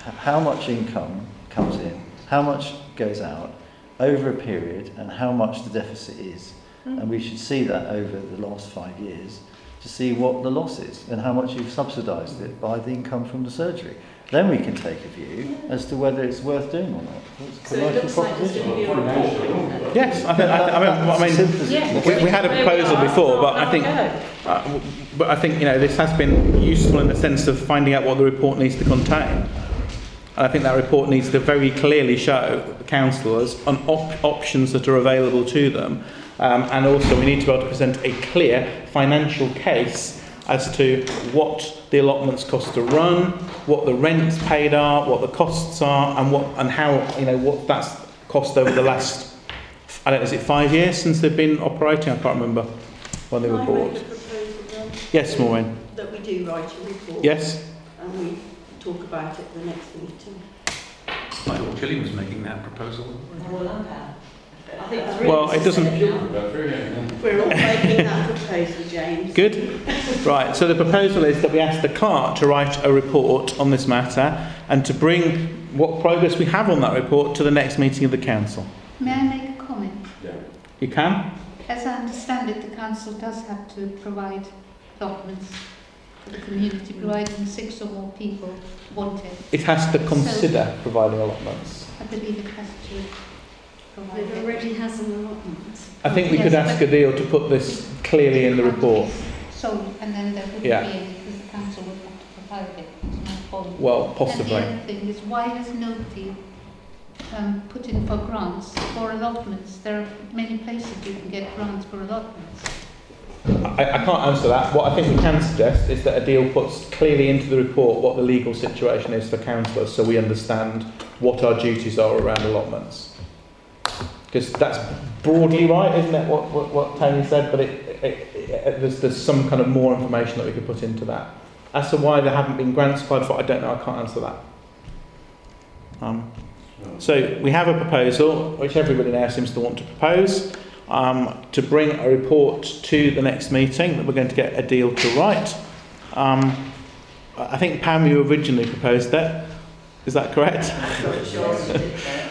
Speaker 4: h- how much income comes in, how much goes out over a period and how much the deficit is. And we should see that over the last five years to see what the loss is and how much you've subsidised it by the income from the surgery. Then we can take a view as to whether it's worth doing or not.
Speaker 11: So it looks like there's going to be a report.
Speaker 1: Yes, I, think, I, I mean, I mean
Speaker 4: Simple as it
Speaker 8: Yeah.
Speaker 1: we, we had a proposal before, but I think, uh, but I think you know this has been useful in the sense of finding out what the report needs to contain. And I think that report needs to very clearly show the councillors on op- options that are available to them, um, and also we need to be able to present a clear financial case as to what the allotments cost to run, what the rents paid are, what the costs are, and what and how you know what that's cost over the last. I don't know, is it five years since they've been operating? I can't remember when they were
Speaker 6: Can I make
Speaker 1: bought.
Speaker 6: a proposal?
Speaker 1: Yes, Maureen.
Speaker 6: That we do write a report.
Speaker 1: Yes.
Speaker 6: And we talk about it at the next meeting.
Speaker 3: I thought Gillian was making that proposal.
Speaker 11: I think three
Speaker 1: Well, it doesn't.
Speaker 6: We're all making that proposal, James.
Speaker 1: Good. Right. So the proposal is that we ask the clerk to write a report on this matter and to bring what progress we have on that report to the next meeting of the council.
Speaker 14: May I make a comment?
Speaker 1: You can.
Speaker 14: As I understand it, the council does have to provide documents for the community, providing six or more people want it.
Speaker 1: It has to consider providing allotments.
Speaker 14: I believe it has to provide
Speaker 7: It
Speaker 14: it.
Speaker 7: already has an allotment.
Speaker 1: I think we could ask
Speaker 14: but-
Speaker 1: Odile to put this clearly in the report.
Speaker 14: So, and then there wouldn't
Speaker 1: Yeah.
Speaker 14: be any, because the council would have to provide it. It's.
Speaker 1: Well, possibly.
Speaker 14: And the other thing is, why has nobody um, put in for grants for allotments? There are many places you can get grants for allotments.
Speaker 1: I, I can't answer that. What I think we can suggest is that Odile puts clearly into the report what the legal situation is for councillors so we understand what our duties are around allotments. Because that's broadly right, isn't it, what, what, what Tony said? But it, it, it, there's, there's some kind of more information that we could put into that. As to why there haven't been grants applied for, I don't know, I can't answer that. Um, so we have a proposal, which everybody now seems to want to propose, um, to bring a report to the next meeting that we're going to get Odile to write. Um, I think Pam, you originally proposed that. Is that correct?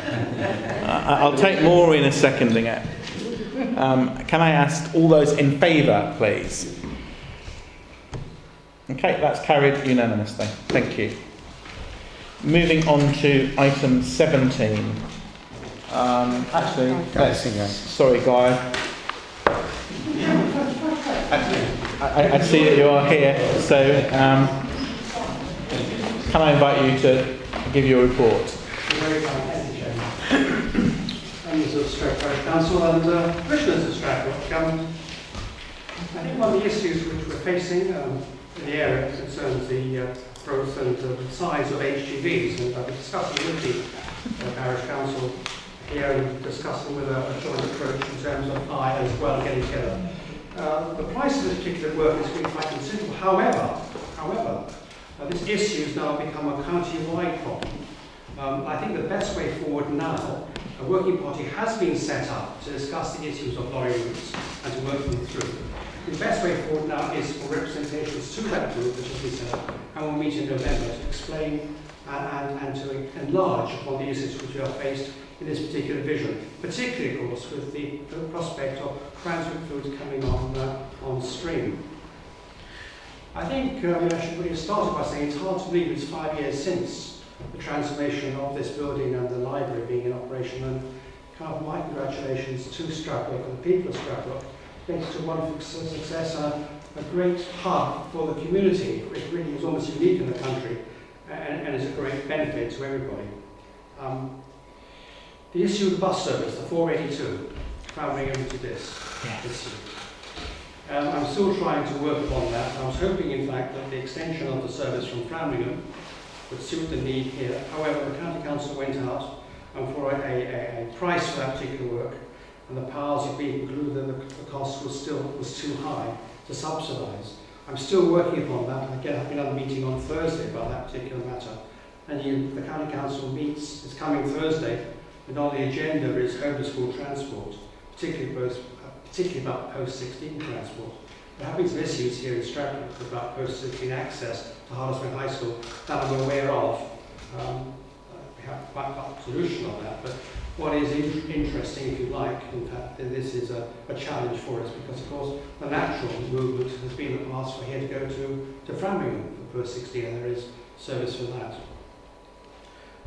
Speaker 1: I'll take Maureen as seconding it. Um, can I ask all those in favour, please? Okay, that's carried unanimously. Thank you. Moving on to item 17. Um, actually, sorry, Guy. I, I, I see that you are here, so um, can I invite you to give your report?
Speaker 15: Members of Stradbroke Council and uh, Commissioners of Stradbroke. Um, I think one of the issues which we're facing um, in the area concerns the uh, growth and uh, size of HGVs, and I've been discussing with the uh, Parish Council here and discussing with a, a joint approach in terms of Eye as well getting together. Uh, the price of this particular work is really quite considerable. However, however, uh, this issue has now become a county-wide problem. Um, I think the best way forward now, a working party has been set up to discuss the issues of lorry routes and to work them through. The best way forward now is for representations to that group which has been set up and we'll meet in November to explain and, and, and to enlarge upon the issues which we are faced in this particular vision, particularly, of course, with the, the prospect of Cranswick foods coming on, uh, on stream. I think um, I should really start by saying it's hard to believe it's five years since the transformation of this building and the library being in operation. And kind of my congratulations to Stradbroke and the people of Stradbroke. Thanks to wonderful su- success and a great hub for the community, which really is almost unique in the country and, and is a great benefit to everybody. Um, the issue of the bus service, the 482, travelling over to this issue. Um, I'm still trying to work upon that. I was hoping, in fact, that the extension of the service from Framlingham would suit the need here. However, the County Council went out and for a, a, a price for that particular work, and the powers that be concluded that the, the cost was still was too high to subsidise. I'm still working upon that. Again, I have another meeting on Thursday about that particular matter. And you, the County Council meets, it's coming Thursday, and on the agenda is home to school transport, particularly, both, uh, particularly about post-16 transport. There have been some issues here in Stradbroke about post-16 access to Hartismere High School that I'm aware of. Um, we have quite a solution on that, but what is in- interesting, if you like, in fact, that this is a, a challenge for us because, of course, the natural movement has been the past for here to go to, to Framlingham for post-16, and there is service for that.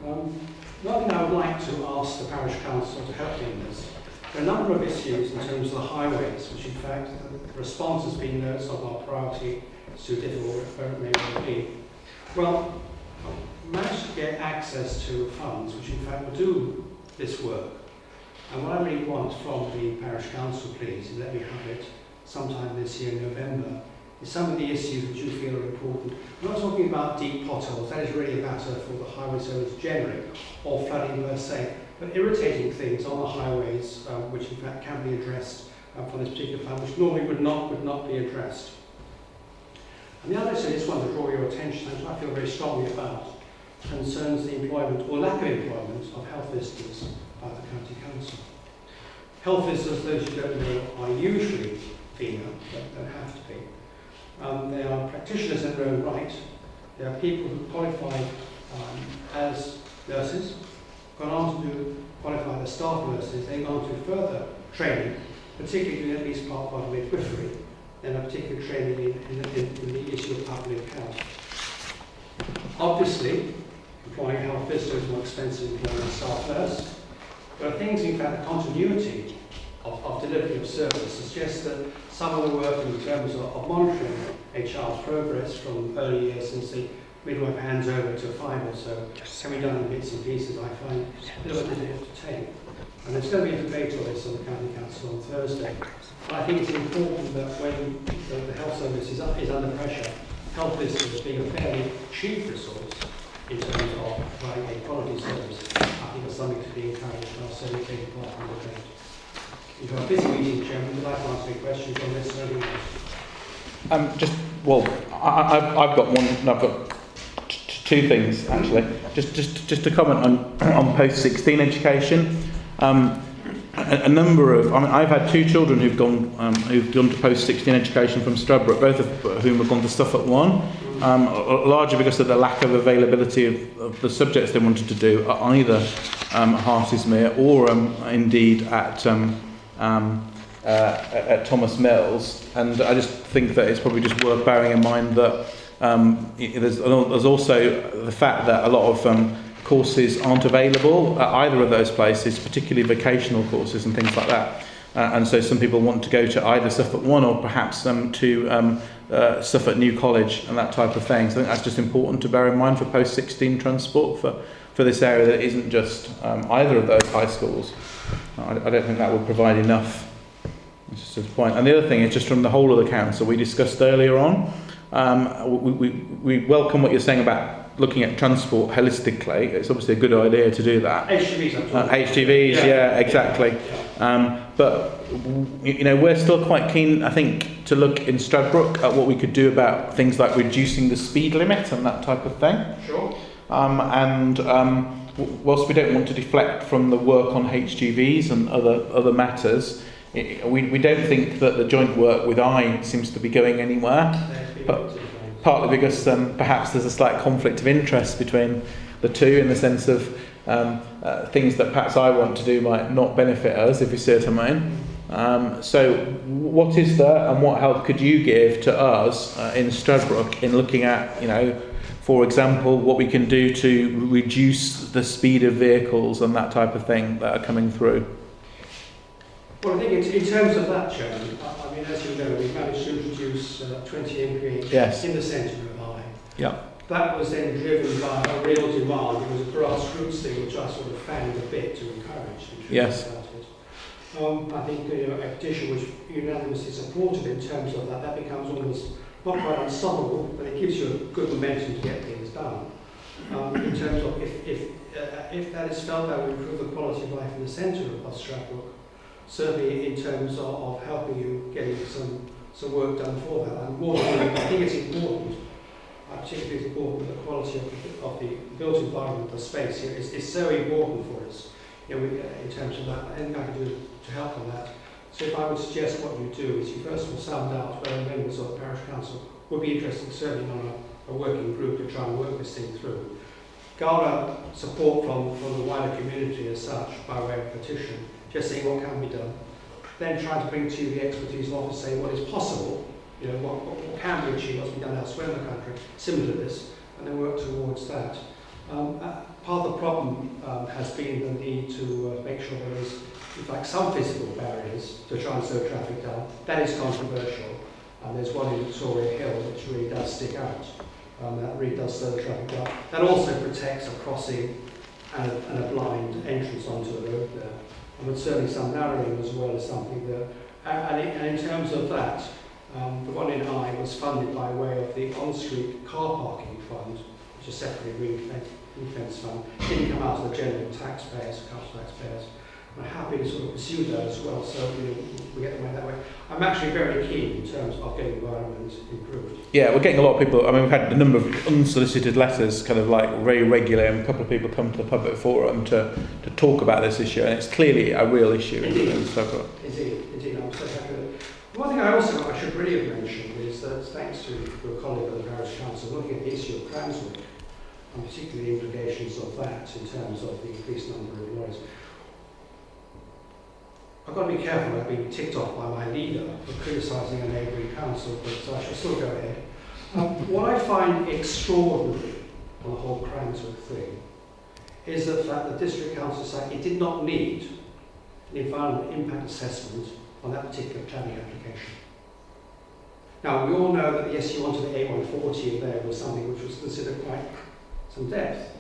Speaker 15: Um, one thing I would like to ask the parish council to help me in this, there are a number of issues in terms of the highways, which in fact response has been that it's our priority, it's too difficult, whatever it may be. Well, managed to get access to funds which in fact will do this work. And what I really want from the parish council, please, is let me have it sometime this year in November, is some of the issues which you feel are important. I'm not talking about deep potholes, that is really a matter for the highway service generally, or flooding per se, but irritating things on the highways um, which in fact can be addressed uh, for this particular plan, which normally would not, would not be addressed. And the other issue just want to draw your attention which I feel very strongly about, concerns the employment or lack of employment of health visitors by the county council. Health visitors, those who don't know, are usually female, but don't have to be. Um, they are practitioners in their own right. They are people who qualify um, as nurses, gone on to do, qualify as staff nurses, they've gone to further training, particularly at least part, of midwifery, and a particular training in, in, in, the issue of public health. Obviously, employing health visitors is more expensive than employing a staff nurse. There are things, in fact, the continuity of, of delivery of service suggests that some of the work in terms of, of monitoring a child's progress from early years since the midwife hands over to five or so can be done in bits and pieces, I find a little bit difficult to take. And there's going to be a debate on this on the County Council on Thursday. But I think it's important that when the, the health service is, is under pressure, health visitors being a fairly cheap resource in terms of providing a quality service, I think is something to be encouraged and I'll certainly take part in the debate. You've got a busy meeting, Chairman. Would like to answer any questions on this?
Speaker 1: Um, just well, I, I've got one. no, I've got two things actually. Just just just to comment on on post sixteen education. Um, a, a number of I mean, I've had two children who've gone um, who've gone to post sixteen education from Stradbroke, both of whom have gone to Suffolk One. Um, largely because of the lack of availability of, of the subjects they wanted to do at either um, Hartismere or um, indeed at um, um, uh, at Thomas Mills, and I just think that it's probably just worth bearing in mind that um, there's, there's also the fact that a lot of um, courses aren't available at either of those places, particularly vocational courses and things like that. Uh, and so some people want to go to either Suffolk One or perhaps um, to um, uh, Suffolk New College and that type of thing. So I think that's just important to bear in mind for post 16 transport for, for this area that isn't just um, either of those high schools. I, I don't think that would provide enough. That's just a point. And the other thing is just from the whole of the council, we discussed earlier on, um, we, we, we welcome what you're saying about looking at transport holistically. It's obviously a good idea to do that.
Speaker 15: HGVs,
Speaker 1: Uh, HGVs, yeah,
Speaker 15: Yeah.
Speaker 1: exactly. Um, but you know, we're still quite keen, I think, to look in Stradbroke at what we could do about things like reducing the speed limit and that type of thing.
Speaker 15: Sure.
Speaker 1: Um, and um, whilst we don't want to deflect from the work on HGVs and other other matters, we, we don't think that the joint work with Eye seems to be going anywhere. But partly because um, perhaps there's a slight conflict of interest between the two in the sense of um, uh, things that perhaps Eye want to do might not benefit us, if you see what I mean. Um, so, what is there, and what help could you give to us uh, in Stradbroke in looking at, you know, for example, what we can do to reduce the speed of vehicles and that type of thing that are coming through?
Speaker 15: Well, I think in, terms of that, Chairman, mean, as you know, we've managed to introduce uh, 20 MPH
Speaker 1: Yes.
Speaker 15: in the centre of Eye.
Speaker 1: Yeah.
Speaker 15: That was then driven by a real demand. It was a grassroots thing which I sort of fanned a bit to encourage.
Speaker 1: Yes.
Speaker 15: Um, I think you know, a petition which unanimously supported in terms of that, that becomes almost not quite unstoppable, but it gives you a good momentum to get things done. Um, in terms of if, if, uh, if that is felt that will improve the quality of life in the centre of Stradbroke, certainly in terms of, of helping you getting some, some work done for that. And more I think it's important, I particularly it's important the quality of the, of the built environment, the space here is, is so important for us you know, we, uh, in terms of that. Anything I can do to help on that. So if I would suggest what you do is you first of all sound out whether members of the parish council would be interested certainly on a, a working group to try and work this thing through. Garner support from, from the wider community as such by way of petition, just saying what can be done. Then trying to bring to you the expertise of office saying what is possible, you know, what, what, can be achieved, what's been done elsewhere in the country, similar to this, and then work towards that. Um, uh, part of the problem um, has been the need to uh, make sure there is, in fact, some physical barriers to try and slow traffic down. That is controversial, and there's one in Victoria Hill which really does stick out. Um, that really does slow traffic down. That also protects a crossing and a, and a blind entrance onto the road there. but certainly some narrowing as well as something that... And, and in terms of that, um, the one in I was funded by way of the on-street car parking fund, which is separately ring-fenced fund. Didn't come out of the general taxpayers, council taxpayers. I'm happy to sort of pursue that as well, so you know, we get the money that way. I'm actually very keen in terms of getting the environment improved.
Speaker 1: Yeah, we're getting a lot of people. I mean, we've had a number of unsolicited letters, kind of like very regularly, and a couple of people come to the public forum to, to talk about this issue, and it's clearly a real issue.
Speaker 15: Indeed.
Speaker 1: in.
Speaker 15: Indeed, indeed, I'm so happy with it. One thing I also I should really have mentioned is that thanks to your colleague of the parish council looking at the issue of Cranswick, and particularly the implications of that in terms of the increased number of lorries. I've got to be careful about being ticked off by my leader for criticising a neighbouring council, but so I shall still go ahead. Um, what I find extraordinary on the whole Cranswick thing is the fact that the district council said it did not need an environmental impact assessment on that particular planning application. Now, we all know that the SU1 to the A140 there was something which was considered quite some depth.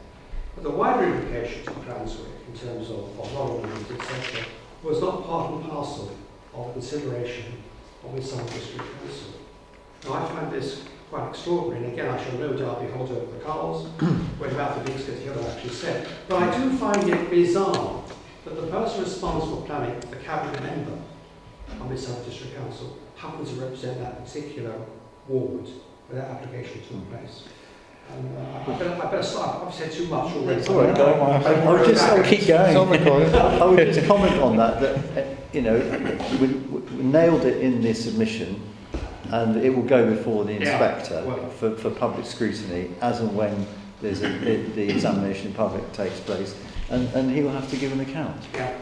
Speaker 15: But the wider implications of Cranswick in terms of, of environment, etc., was not part and parcel of consideration of the South District Council. Now, I find this quite extraordinary, and again, I shall no doubt be behold over the coals when about the big city other actually said. But I do find it bizarre that the person responsible for planning, the cabinet member of the South District Council, happens to represent that particular ward where that application took hmm. place. And I, better, I better stop. I've said too much already.
Speaker 4: It's all right, go on. I, I would just, I would, I would just comment on that, that, you know, we, we nailed it in the submission and it will go before the
Speaker 15: Yeah,
Speaker 4: inspector
Speaker 15: well.
Speaker 4: for, for public scrutiny as and when there's a, the, the examination in public takes place and, and he will have to give an account.
Speaker 15: Yeah.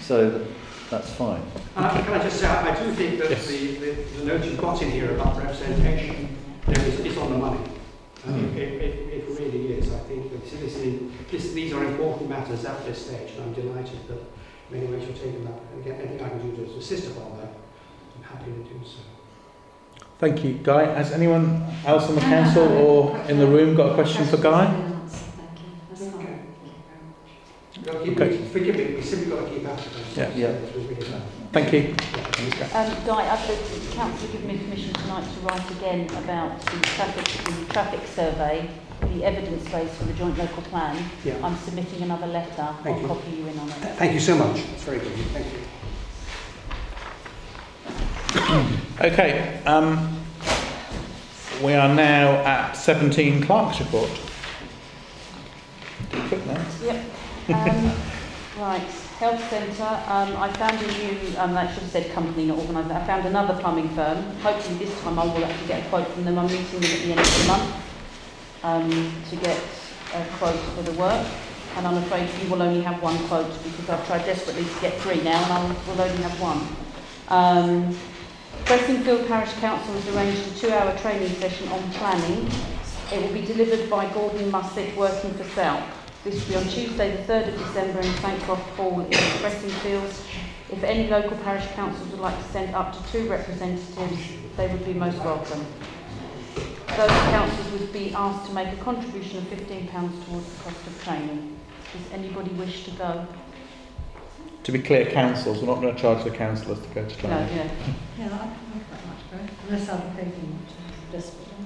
Speaker 4: So that's fine.
Speaker 15: And I, can I just say, I I do think that the, the, the note you've got in here about representation you is, is on the money. I think it, it, it really is. I think that this is, this, these are important matters at this stage, and I'm delighted that in many ways you're taking that. And again, anything I can do to assist upon that, I'm happy to do so.
Speaker 1: Thank you, Guy. Has anyone else on the council or in the room got a question for Guy?
Speaker 15: You've got to keep,
Speaker 1: Okay.
Speaker 15: Forgive me, we simply got to keep at it.
Speaker 1: Yeah.
Speaker 4: Yeah.
Speaker 1: Thank you.
Speaker 2: Um, Guy, I've the council given me permission tonight to write again about the traffic, the traffic survey, the evidence base for the joint local plan.
Speaker 15: Yeah.
Speaker 2: I'm submitting another letter.
Speaker 15: Thank
Speaker 2: I'll
Speaker 15: you.
Speaker 2: copy you in on it.
Speaker 15: Thank you so much. It's very good. Thank you.
Speaker 1: Okay, um, we are now at 17 Clark's report. Quick now.
Speaker 2: Yep. Um, right, health centre. Um, I found a new, um, I should have said company, not organisation. I found another plumbing firm. Hopefully this time I will actually get a quote from them. I'm meeting them at the end of the month um, to get a quote for the work. And I'm afraid you will only have one quote because I've tried desperately to get three now and I will only have one. Um, Fressingfield Parish Council has arranged a two-hour training session on planning. It will be delivered by Gordon Mussett, working for SELP. This will be on Tuesday, the 3rd of December in Sancroft Hall in Fressingfield. If any local parish councils would like to send up to two representatives, they would be most welcome. Those councils would be asked to make a contribution of £15 towards the cost of training. Does anybody wish to go?
Speaker 1: To be clear, councils, we're not going to charge the councillors to go to
Speaker 2: No,
Speaker 1: training.
Speaker 2: yeah.
Speaker 7: Yeah, I can't that much, right? Unless other people want to desperately.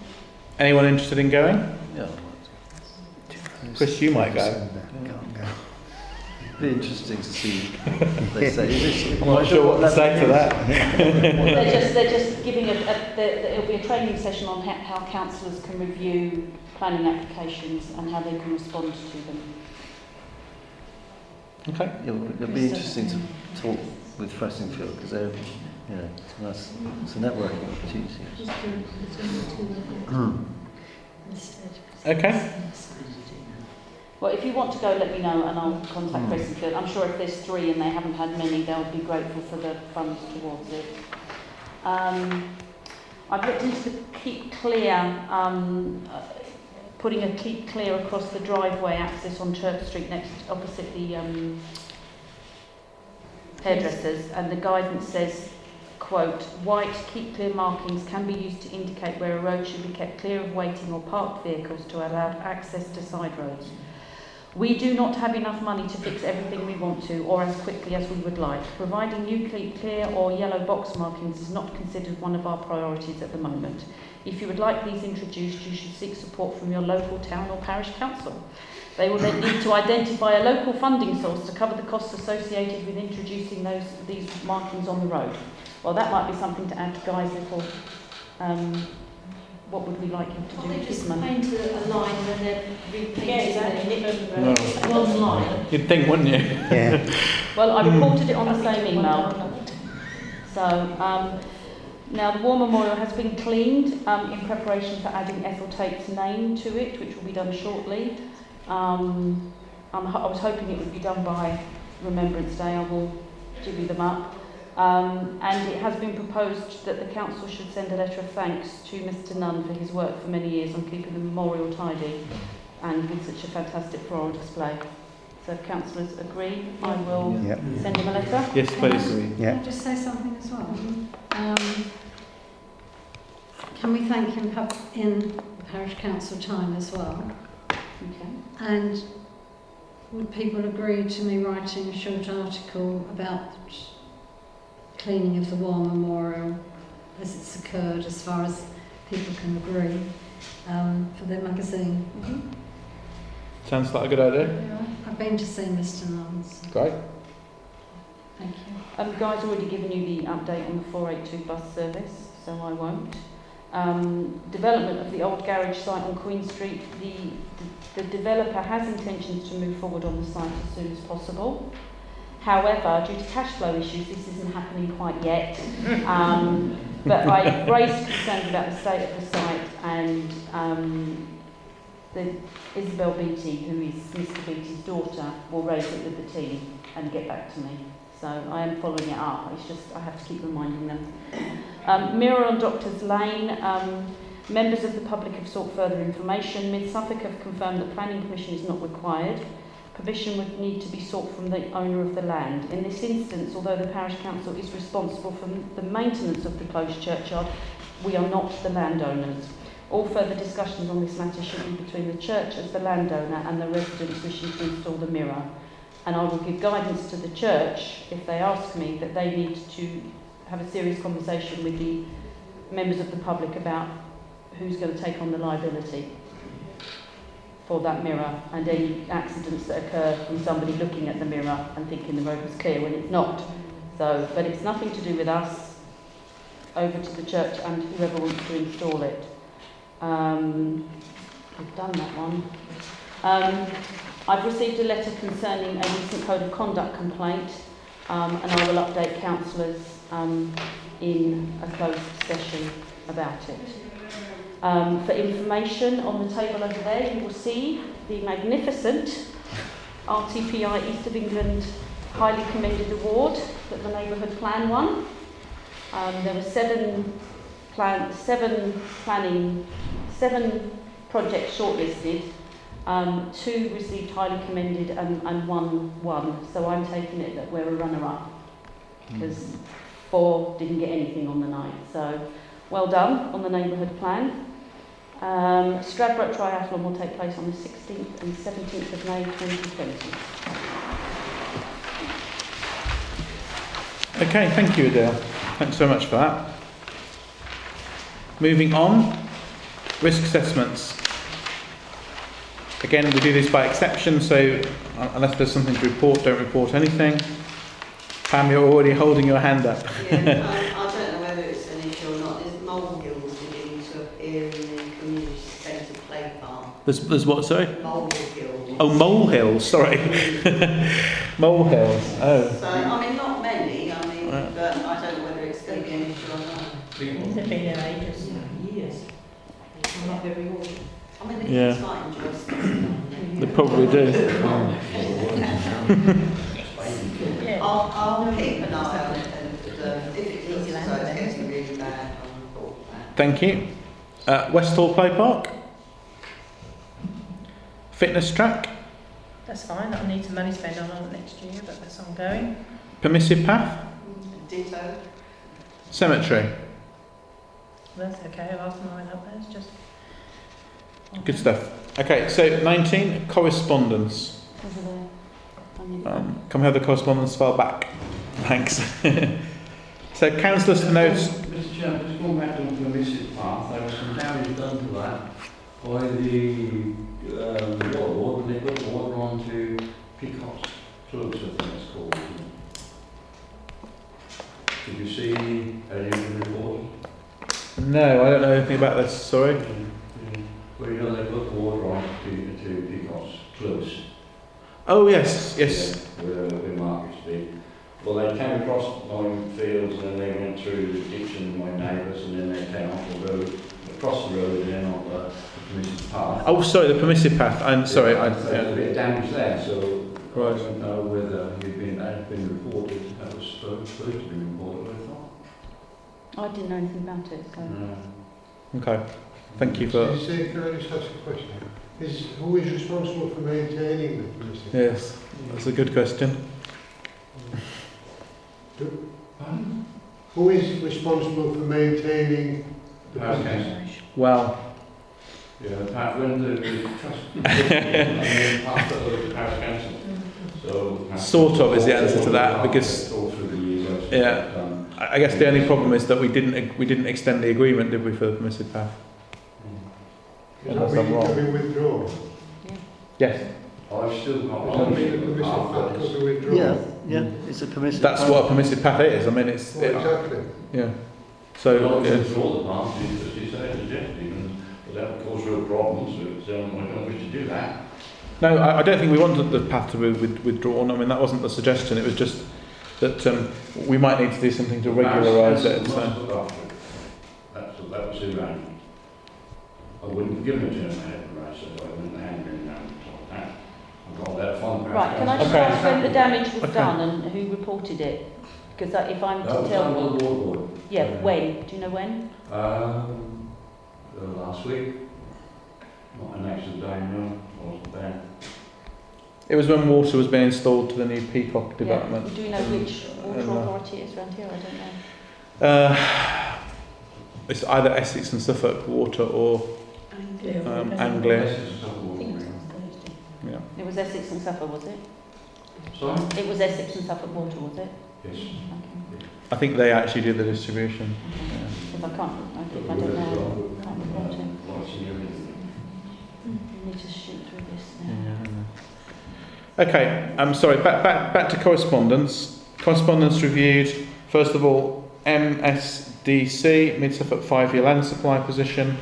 Speaker 1: Anyone interested in going?
Speaker 4: Yeah.
Speaker 1: Chris, you might go.
Speaker 4: Be interesting to see what they say. Is this-
Speaker 1: I'm not sure what to say to that.
Speaker 2: they're just they're just giving a, a there, it'll be a training session on how, how councillors can review planning applications and how they can respond to them.
Speaker 1: Okay.
Speaker 4: It'll, it'll be interesting to talk with Fressingfield because they're, you know, it's, it's a networking opportunity.
Speaker 7: Just do it between the two of
Speaker 4: Hmm.
Speaker 7: them instead.
Speaker 1: Okay.
Speaker 2: Well, if you want to go, let me know and I'll contact
Speaker 4: Hmm.
Speaker 2: Fressingfield. I'm sure if there's three and they haven't had many, they'll be grateful for the funds towards it. Um, I've looked into the keep clear, um, uh, putting a keep clear across the driveway access on Church Street next opposite the um, hairdressers, and the guidance says, quote, white keep clear markings can be used to indicate where a road should be kept clear of waiting or parked vehicles to allow access to side roads. We do not have enough money to fix everything we want to or as quickly as we would like. Providing new clear or yellow box markings is not considered one of our priorities at the moment. If you would like these introduced, you should seek support from your local town or parish council. They will then need to identify a local funding source to cover the costs associated with introducing those these markings on the road. Well, that might be something to add to Guy's little. Um, what would we like him to do with
Speaker 12: they
Speaker 2: his
Speaker 12: just
Speaker 2: money?
Speaker 12: paint a, a line when they're repainting
Speaker 2: Yeah, exactly.
Speaker 12: the
Speaker 1: No.
Speaker 12: one line?
Speaker 1: You'd think, wouldn't you?
Speaker 5: Yeah.
Speaker 2: Well, I reported it on the same email. So, um, now the War Memorial has been cleaned um, in preparation for adding Ethel Tate's name to it, which will be done shortly. Um, I'm, ho- I was hoping it would be done by Remembrance Day. I will divvy them up. Um, and it has been proposed that the council should send a letter of thanks to Mr Nunn for his work for many years on keeping the memorial tidy. and with such a fantastic floral display. So if councillors agree, I will
Speaker 5: Yep.
Speaker 2: send him a letter.
Speaker 1: Yes, please.
Speaker 7: Can
Speaker 5: Yeah.
Speaker 7: I just say something as well? Um, can we thank him in the parish council time as well?
Speaker 2: Okay.
Speaker 7: And would people agree to me writing a short article about cleaning of the War Memorial as it's occurred, as far as people can agree, um, for their magazine?
Speaker 1: Sounds like a good idea.
Speaker 7: I've been to see Mr. Nuns.
Speaker 1: Great.
Speaker 7: Thank you.
Speaker 2: Um, guy's already given you the update on the 482 bus service, so I won't. Um, development of the old garage site on Queen Street. The, the, the developer has intentions to move forward on the site as soon as possible. However, due to cash flow issues, this isn't happening quite yet. Um, but I raised concerns about the state of the site and um, the Isabel Beattie, who is Mr Beattie's daughter, will raise it with the team and get back to me. So I am following it up. It's just I have to keep reminding them. Um, mirror on Doctors Lane. Um, members of the public have sought further information. Mid Suffolk have confirmed that planning permission is not required. Permission would need to be sought from the owner of the land. In this instance, although the parish council is responsible for the maintenance of the closed churchyard, we are not the landowners. All further discussions on this matter should be between the church as the landowner and the residents wishing to install the mirror. And I will give guidance to the church if they ask me that they need to have a serious conversation with the members of the public about who's going to take on the liability for that mirror and any accidents that occur from somebody looking at the mirror and thinking the road was clear when it's not. So, but it's nothing to do with us. Over to the church and whoever wants to install it. Um, I've done that one. Um, I've received a letter concerning a recent code of conduct complaint, um, and I will update councillors um, in a closed session about it. Um, for information, on the table over there, you will see the magnificent RTPI East of England Highly Commended Award that the Neighbourhood Plan won. Um, there were seven, plan, seven planning, seven projects shortlisted. Um, two received highly commended and, and one won. So I'm taking it that we're a runner-up because four didn't get anything on the night. So well done on the neighbourhood plan. Um, Stradbroke Triathlon will take place on the 16th and 17th of May 2020.
Speaker 1: Okay, thank you, Odile. Thanks so much for that. Moving on, risk assessments. Again, we do this by exception, so uh, unless there's something to report, don't report anything. Pam, you're already holding your hand up.
Speaker 11: Yeah, I, I don't know whether it's an issue or not. There's molehills beginning to appear in the community centre play park.
Speaker 1: There's, there's what, sorry?
Speaker 11: Molehills.
Speaker 1: Oh, molehills, sorry. molehills, oh.
Speaker 11: So, I mean, not many, I mean,
Speaker 1: Right.
Speaker 11: but I don't know whether it's going to be an issue or not.
Speaker 8: They've been there ages.
Speaker 11: Years. Not very old. I mean, the
Speaker 1: Yeah.
Speaker 11: kids might enjoy stuff.
Speaker 1: They probably do.
Speaker 11: I'll, I'll keep an eye on it and uh, if it looks as though it's getting really bad, I'll report that.
Speaker 1: Thank you. Uh, Westhall Play Park. Fitness track.
Speaker 8: That's fine. I need some money spent on it next year, but that's ongoing.
Speaker 1: Permissive path.
Speaker 11: Ditto.
Speaker 1: Cemetery.
Speaker 8: That's okay. I've asked mine up there. It's just.
Speaker 1: Good stuff. Okay, so 19, correspondence.
Speaker 2: Over there.
Speaker 1: Um, can we have the correspondence file back? Thanks. so, councillors to note.
Speaker 13: Mr Chairman, just going back to the permissive path, there was some damage done to that by the um, water board when they put the water onto Peacock's Close, I think it's called. Did you see any of the report?
Speaker 1: No, I don't know anything about this, sorry.
Speaker 13: Where you know they put the water on to, to Peacock's Close.
Speaker 1: Oh, yes, yes.
Speaker 13: Where, where Market Street. Well, they came across my fields and then they went through the ditch and my neighbours and then they came off the road, across the road and then on the permissive path.
Speaker 1: Oh, sorry, the permissive path. I'm sorry. I,
Speaker 13: So There's a bit of damage there, so I
Speaker 1: Right.
Speaker 13: don't know whether you've been, that has been reported, that was supposed supposed to be reported, I thought.
Speaker 2: I didn't know anything about it, so.
Speaker 13: No.
Speaker 1: Okay. Thank you for.
Speaker 10: Is, uh, can I just ask a question? Is, who is responsible for maintaining the premises?
Speaker 1: Yes, that's a good question.
Speaker 10: Do- Who is responsible for maintaining the
Speaker 13: Parish
Speaker 10: premises?
Speaker 13: council.
Speaker 1: Well,
Speaker 13: Yeah, the par- when the, the trust, and then passed it over to the parish council. So.
Speaker 1: Sort of is the answer to that, because-
Speaker 13: All through the years,
Speaker 1: Yeah.
Speaker 13: um,
Speaker 1: I I guess the only problem is that we didn't we didn't extend the agreement, did we, for the permissive path?
Speaker 10: Is
Speaker 1: Unless
Speaker 10: that
Speaker 1: I'm
Speaker 10: we
Speaker 1: wrong.
Speaker 10: can be withdrawn?
Speaker 1: Yes.
Speaker 13: I've still got.
Speaker 10: Does that mean the permissive path could be withdrawn?
Speaker 4: Yeah, yeah, it's a permissive.
Speaker 1: That's what a permissive path is. I mean, it's
Speaker 10: Well,
Speaker 1: it,
Speaker 10: exactly.
Speaker 1: yeah.
Speaker 13: So,
Speaker 1: So
Speaker 13: not
Speaker 1: yeah.
Speaker 13: to all the parties, as you say, suggested, and that would cause real problems, so um, I don't wish to do that.
Speaker 1: no, I, I don't think we wanted the path to be with, withdrawn. I mean, that wasn't the suggestion. It was just that um, we might need to do something to regularise it.
Speaker 13: Must
Speaker 1: So.
Speaker 13: look after. That's, that was the arrangement. I wouldn't have given it to him, I had the right, so I wouldn't hand him down, like that. I've got that fund.
Speaker 2: Right, can I just
Speaker 1: Okay.
Speaker 2: ask when the damage was
Speaker 1: Okay.
Speaker 2: done and who reported it? Because if I'm
Speaker 13: That
Speaker 2: to
Speaker 13: was done
Speaker 2: tell...
Speaker 13: by the board board.
Speaker 2: Yeah, when? Do you know when?
Speaker 13: Um, uh, last week. Not an accident day, no, I wasn't there.
Speaker 1: It was when water was being installed to the new Peacock development.
Speaker 2: Yeah.
Speaker 1: development.
Speaker 2: Do we know which water
Speaker 1: Uh,
Speaker 2: authority it is around here? I don't know.
Speaker 1: Uh, it's either Essex and Suffolk Water or um, Anglia.
Speaker 13: This is something
Speaker 2: I think it was
Speaker 13: ordinary.
Speaker 2: on Thursday.
Speaker 1: Yeah.
Speaker 2: It was Essex and Suffolk, was it?
Speaker 13: Sorry?
Speaker 2: It was Essex and Suffolk Water, was it?
Speaker 13: Yes.
Speaker 2: Okay.
Speaker 1: I think they actually do the distribution.
Speaker 2: If I can't, I, I don't know, I can't report it.
Speaker 13: Watching everything.
Speaker 2: Need to shoot through this now.
Speaker 1: Okay, I'm sorry, back, back, back to correspondence. Correspondence reviewed, first of all, MSDC, Mid Suffolk five year land supply position.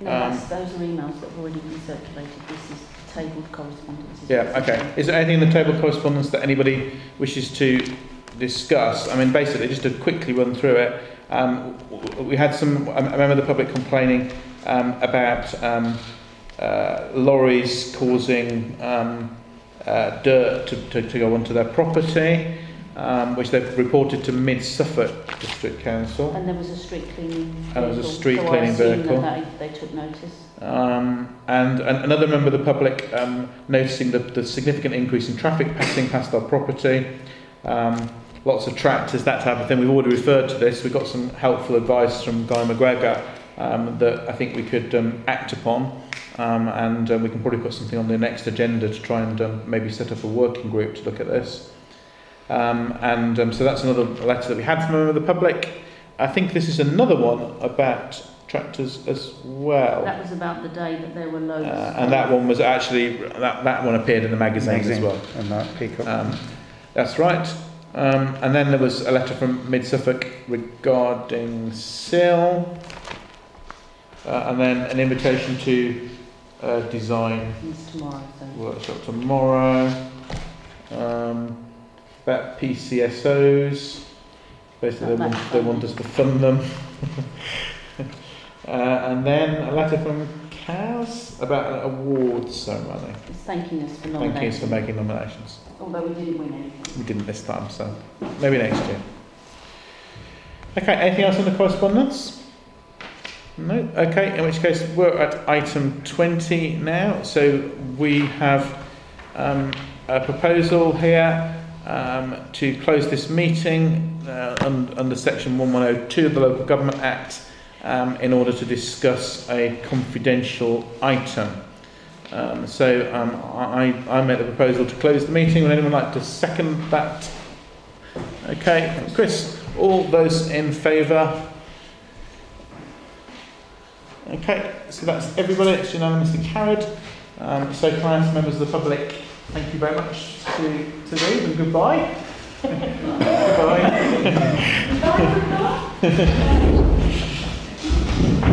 Speaker 2: No,
Speaker 1: Um,
Speaker 2: that's, those are emails that have already been circulated. This is tabled correspondence.
Speaker 1: Yeah, okay. Is there anything in the table of correspondence that anybody wishes to discuss? I mean, basically, just to quickly run through it, um, we had some, I member of the public complaining um, about um, uh, lorries causing um, uh, dirt to, to, to go onto their property, um, which they've reported to Mid Suffolk District Council.
Speaker 2: And there was a street cleaning vehicle.
Speaker 1: And there was a street
Speaker 2: so
Speaker 1: cleaning vehicle.
Speaker 2: That they, they took notice.
Speaker 1: Um, and, and another member of the public um, noticing the, the significant increase in traffic passing past our property, um, lots of tractors, that type of thing. We've already referred to this. We've got some helpful advice from Guy McGregor um, that I think we could um, act upon. Um, and um, we can probably put something on the next agenda to try and um, maybe set up a working group to look at this. Um, and um, so that's another letter that we had from a member of the public. I think this is another one about tractors as well.
Speaker 2: That was about the day that there were loads.
Speaker 1: Uh, and that one was actually that, that one appeared in the magazine, as well.
Speaker 5: And that Peacock.
Speaker 1: Um, that's right. Um, and then there was a letter from Mid Suffolk regarding CIL, uh, and then an invitation to uh, design
Speaker 2: tomorrow,
Speaker 1: workshop tomorrow. Um, about PCSOs. Basically, they want, they want us to fund them. uh, and then a letter from Kaz about an awards ceremony.
Speaker 2: It's thanking us for
Speaker 1: you for making nominations.
Speaker 2: Although we didn't win anything.
Speaker 1: We didn't this time, so maybe next year. Okay, anything else on the correspondence? No? Okay, in which case we're at item 20 now. So we have um, a proposal here um, to close this meeting uh, un- under section 1102 of the Local Government Act um, in order to discuss a confidential item. Um, so um, I, I make the proposal to close the meeting. Would anyone like to second that? Okay, Chris, all those in favour? Okay, so that's everybody. It's unanimously carried. Um, so can I ask members of the public, thank you very much to, to and goodbye. goodbye.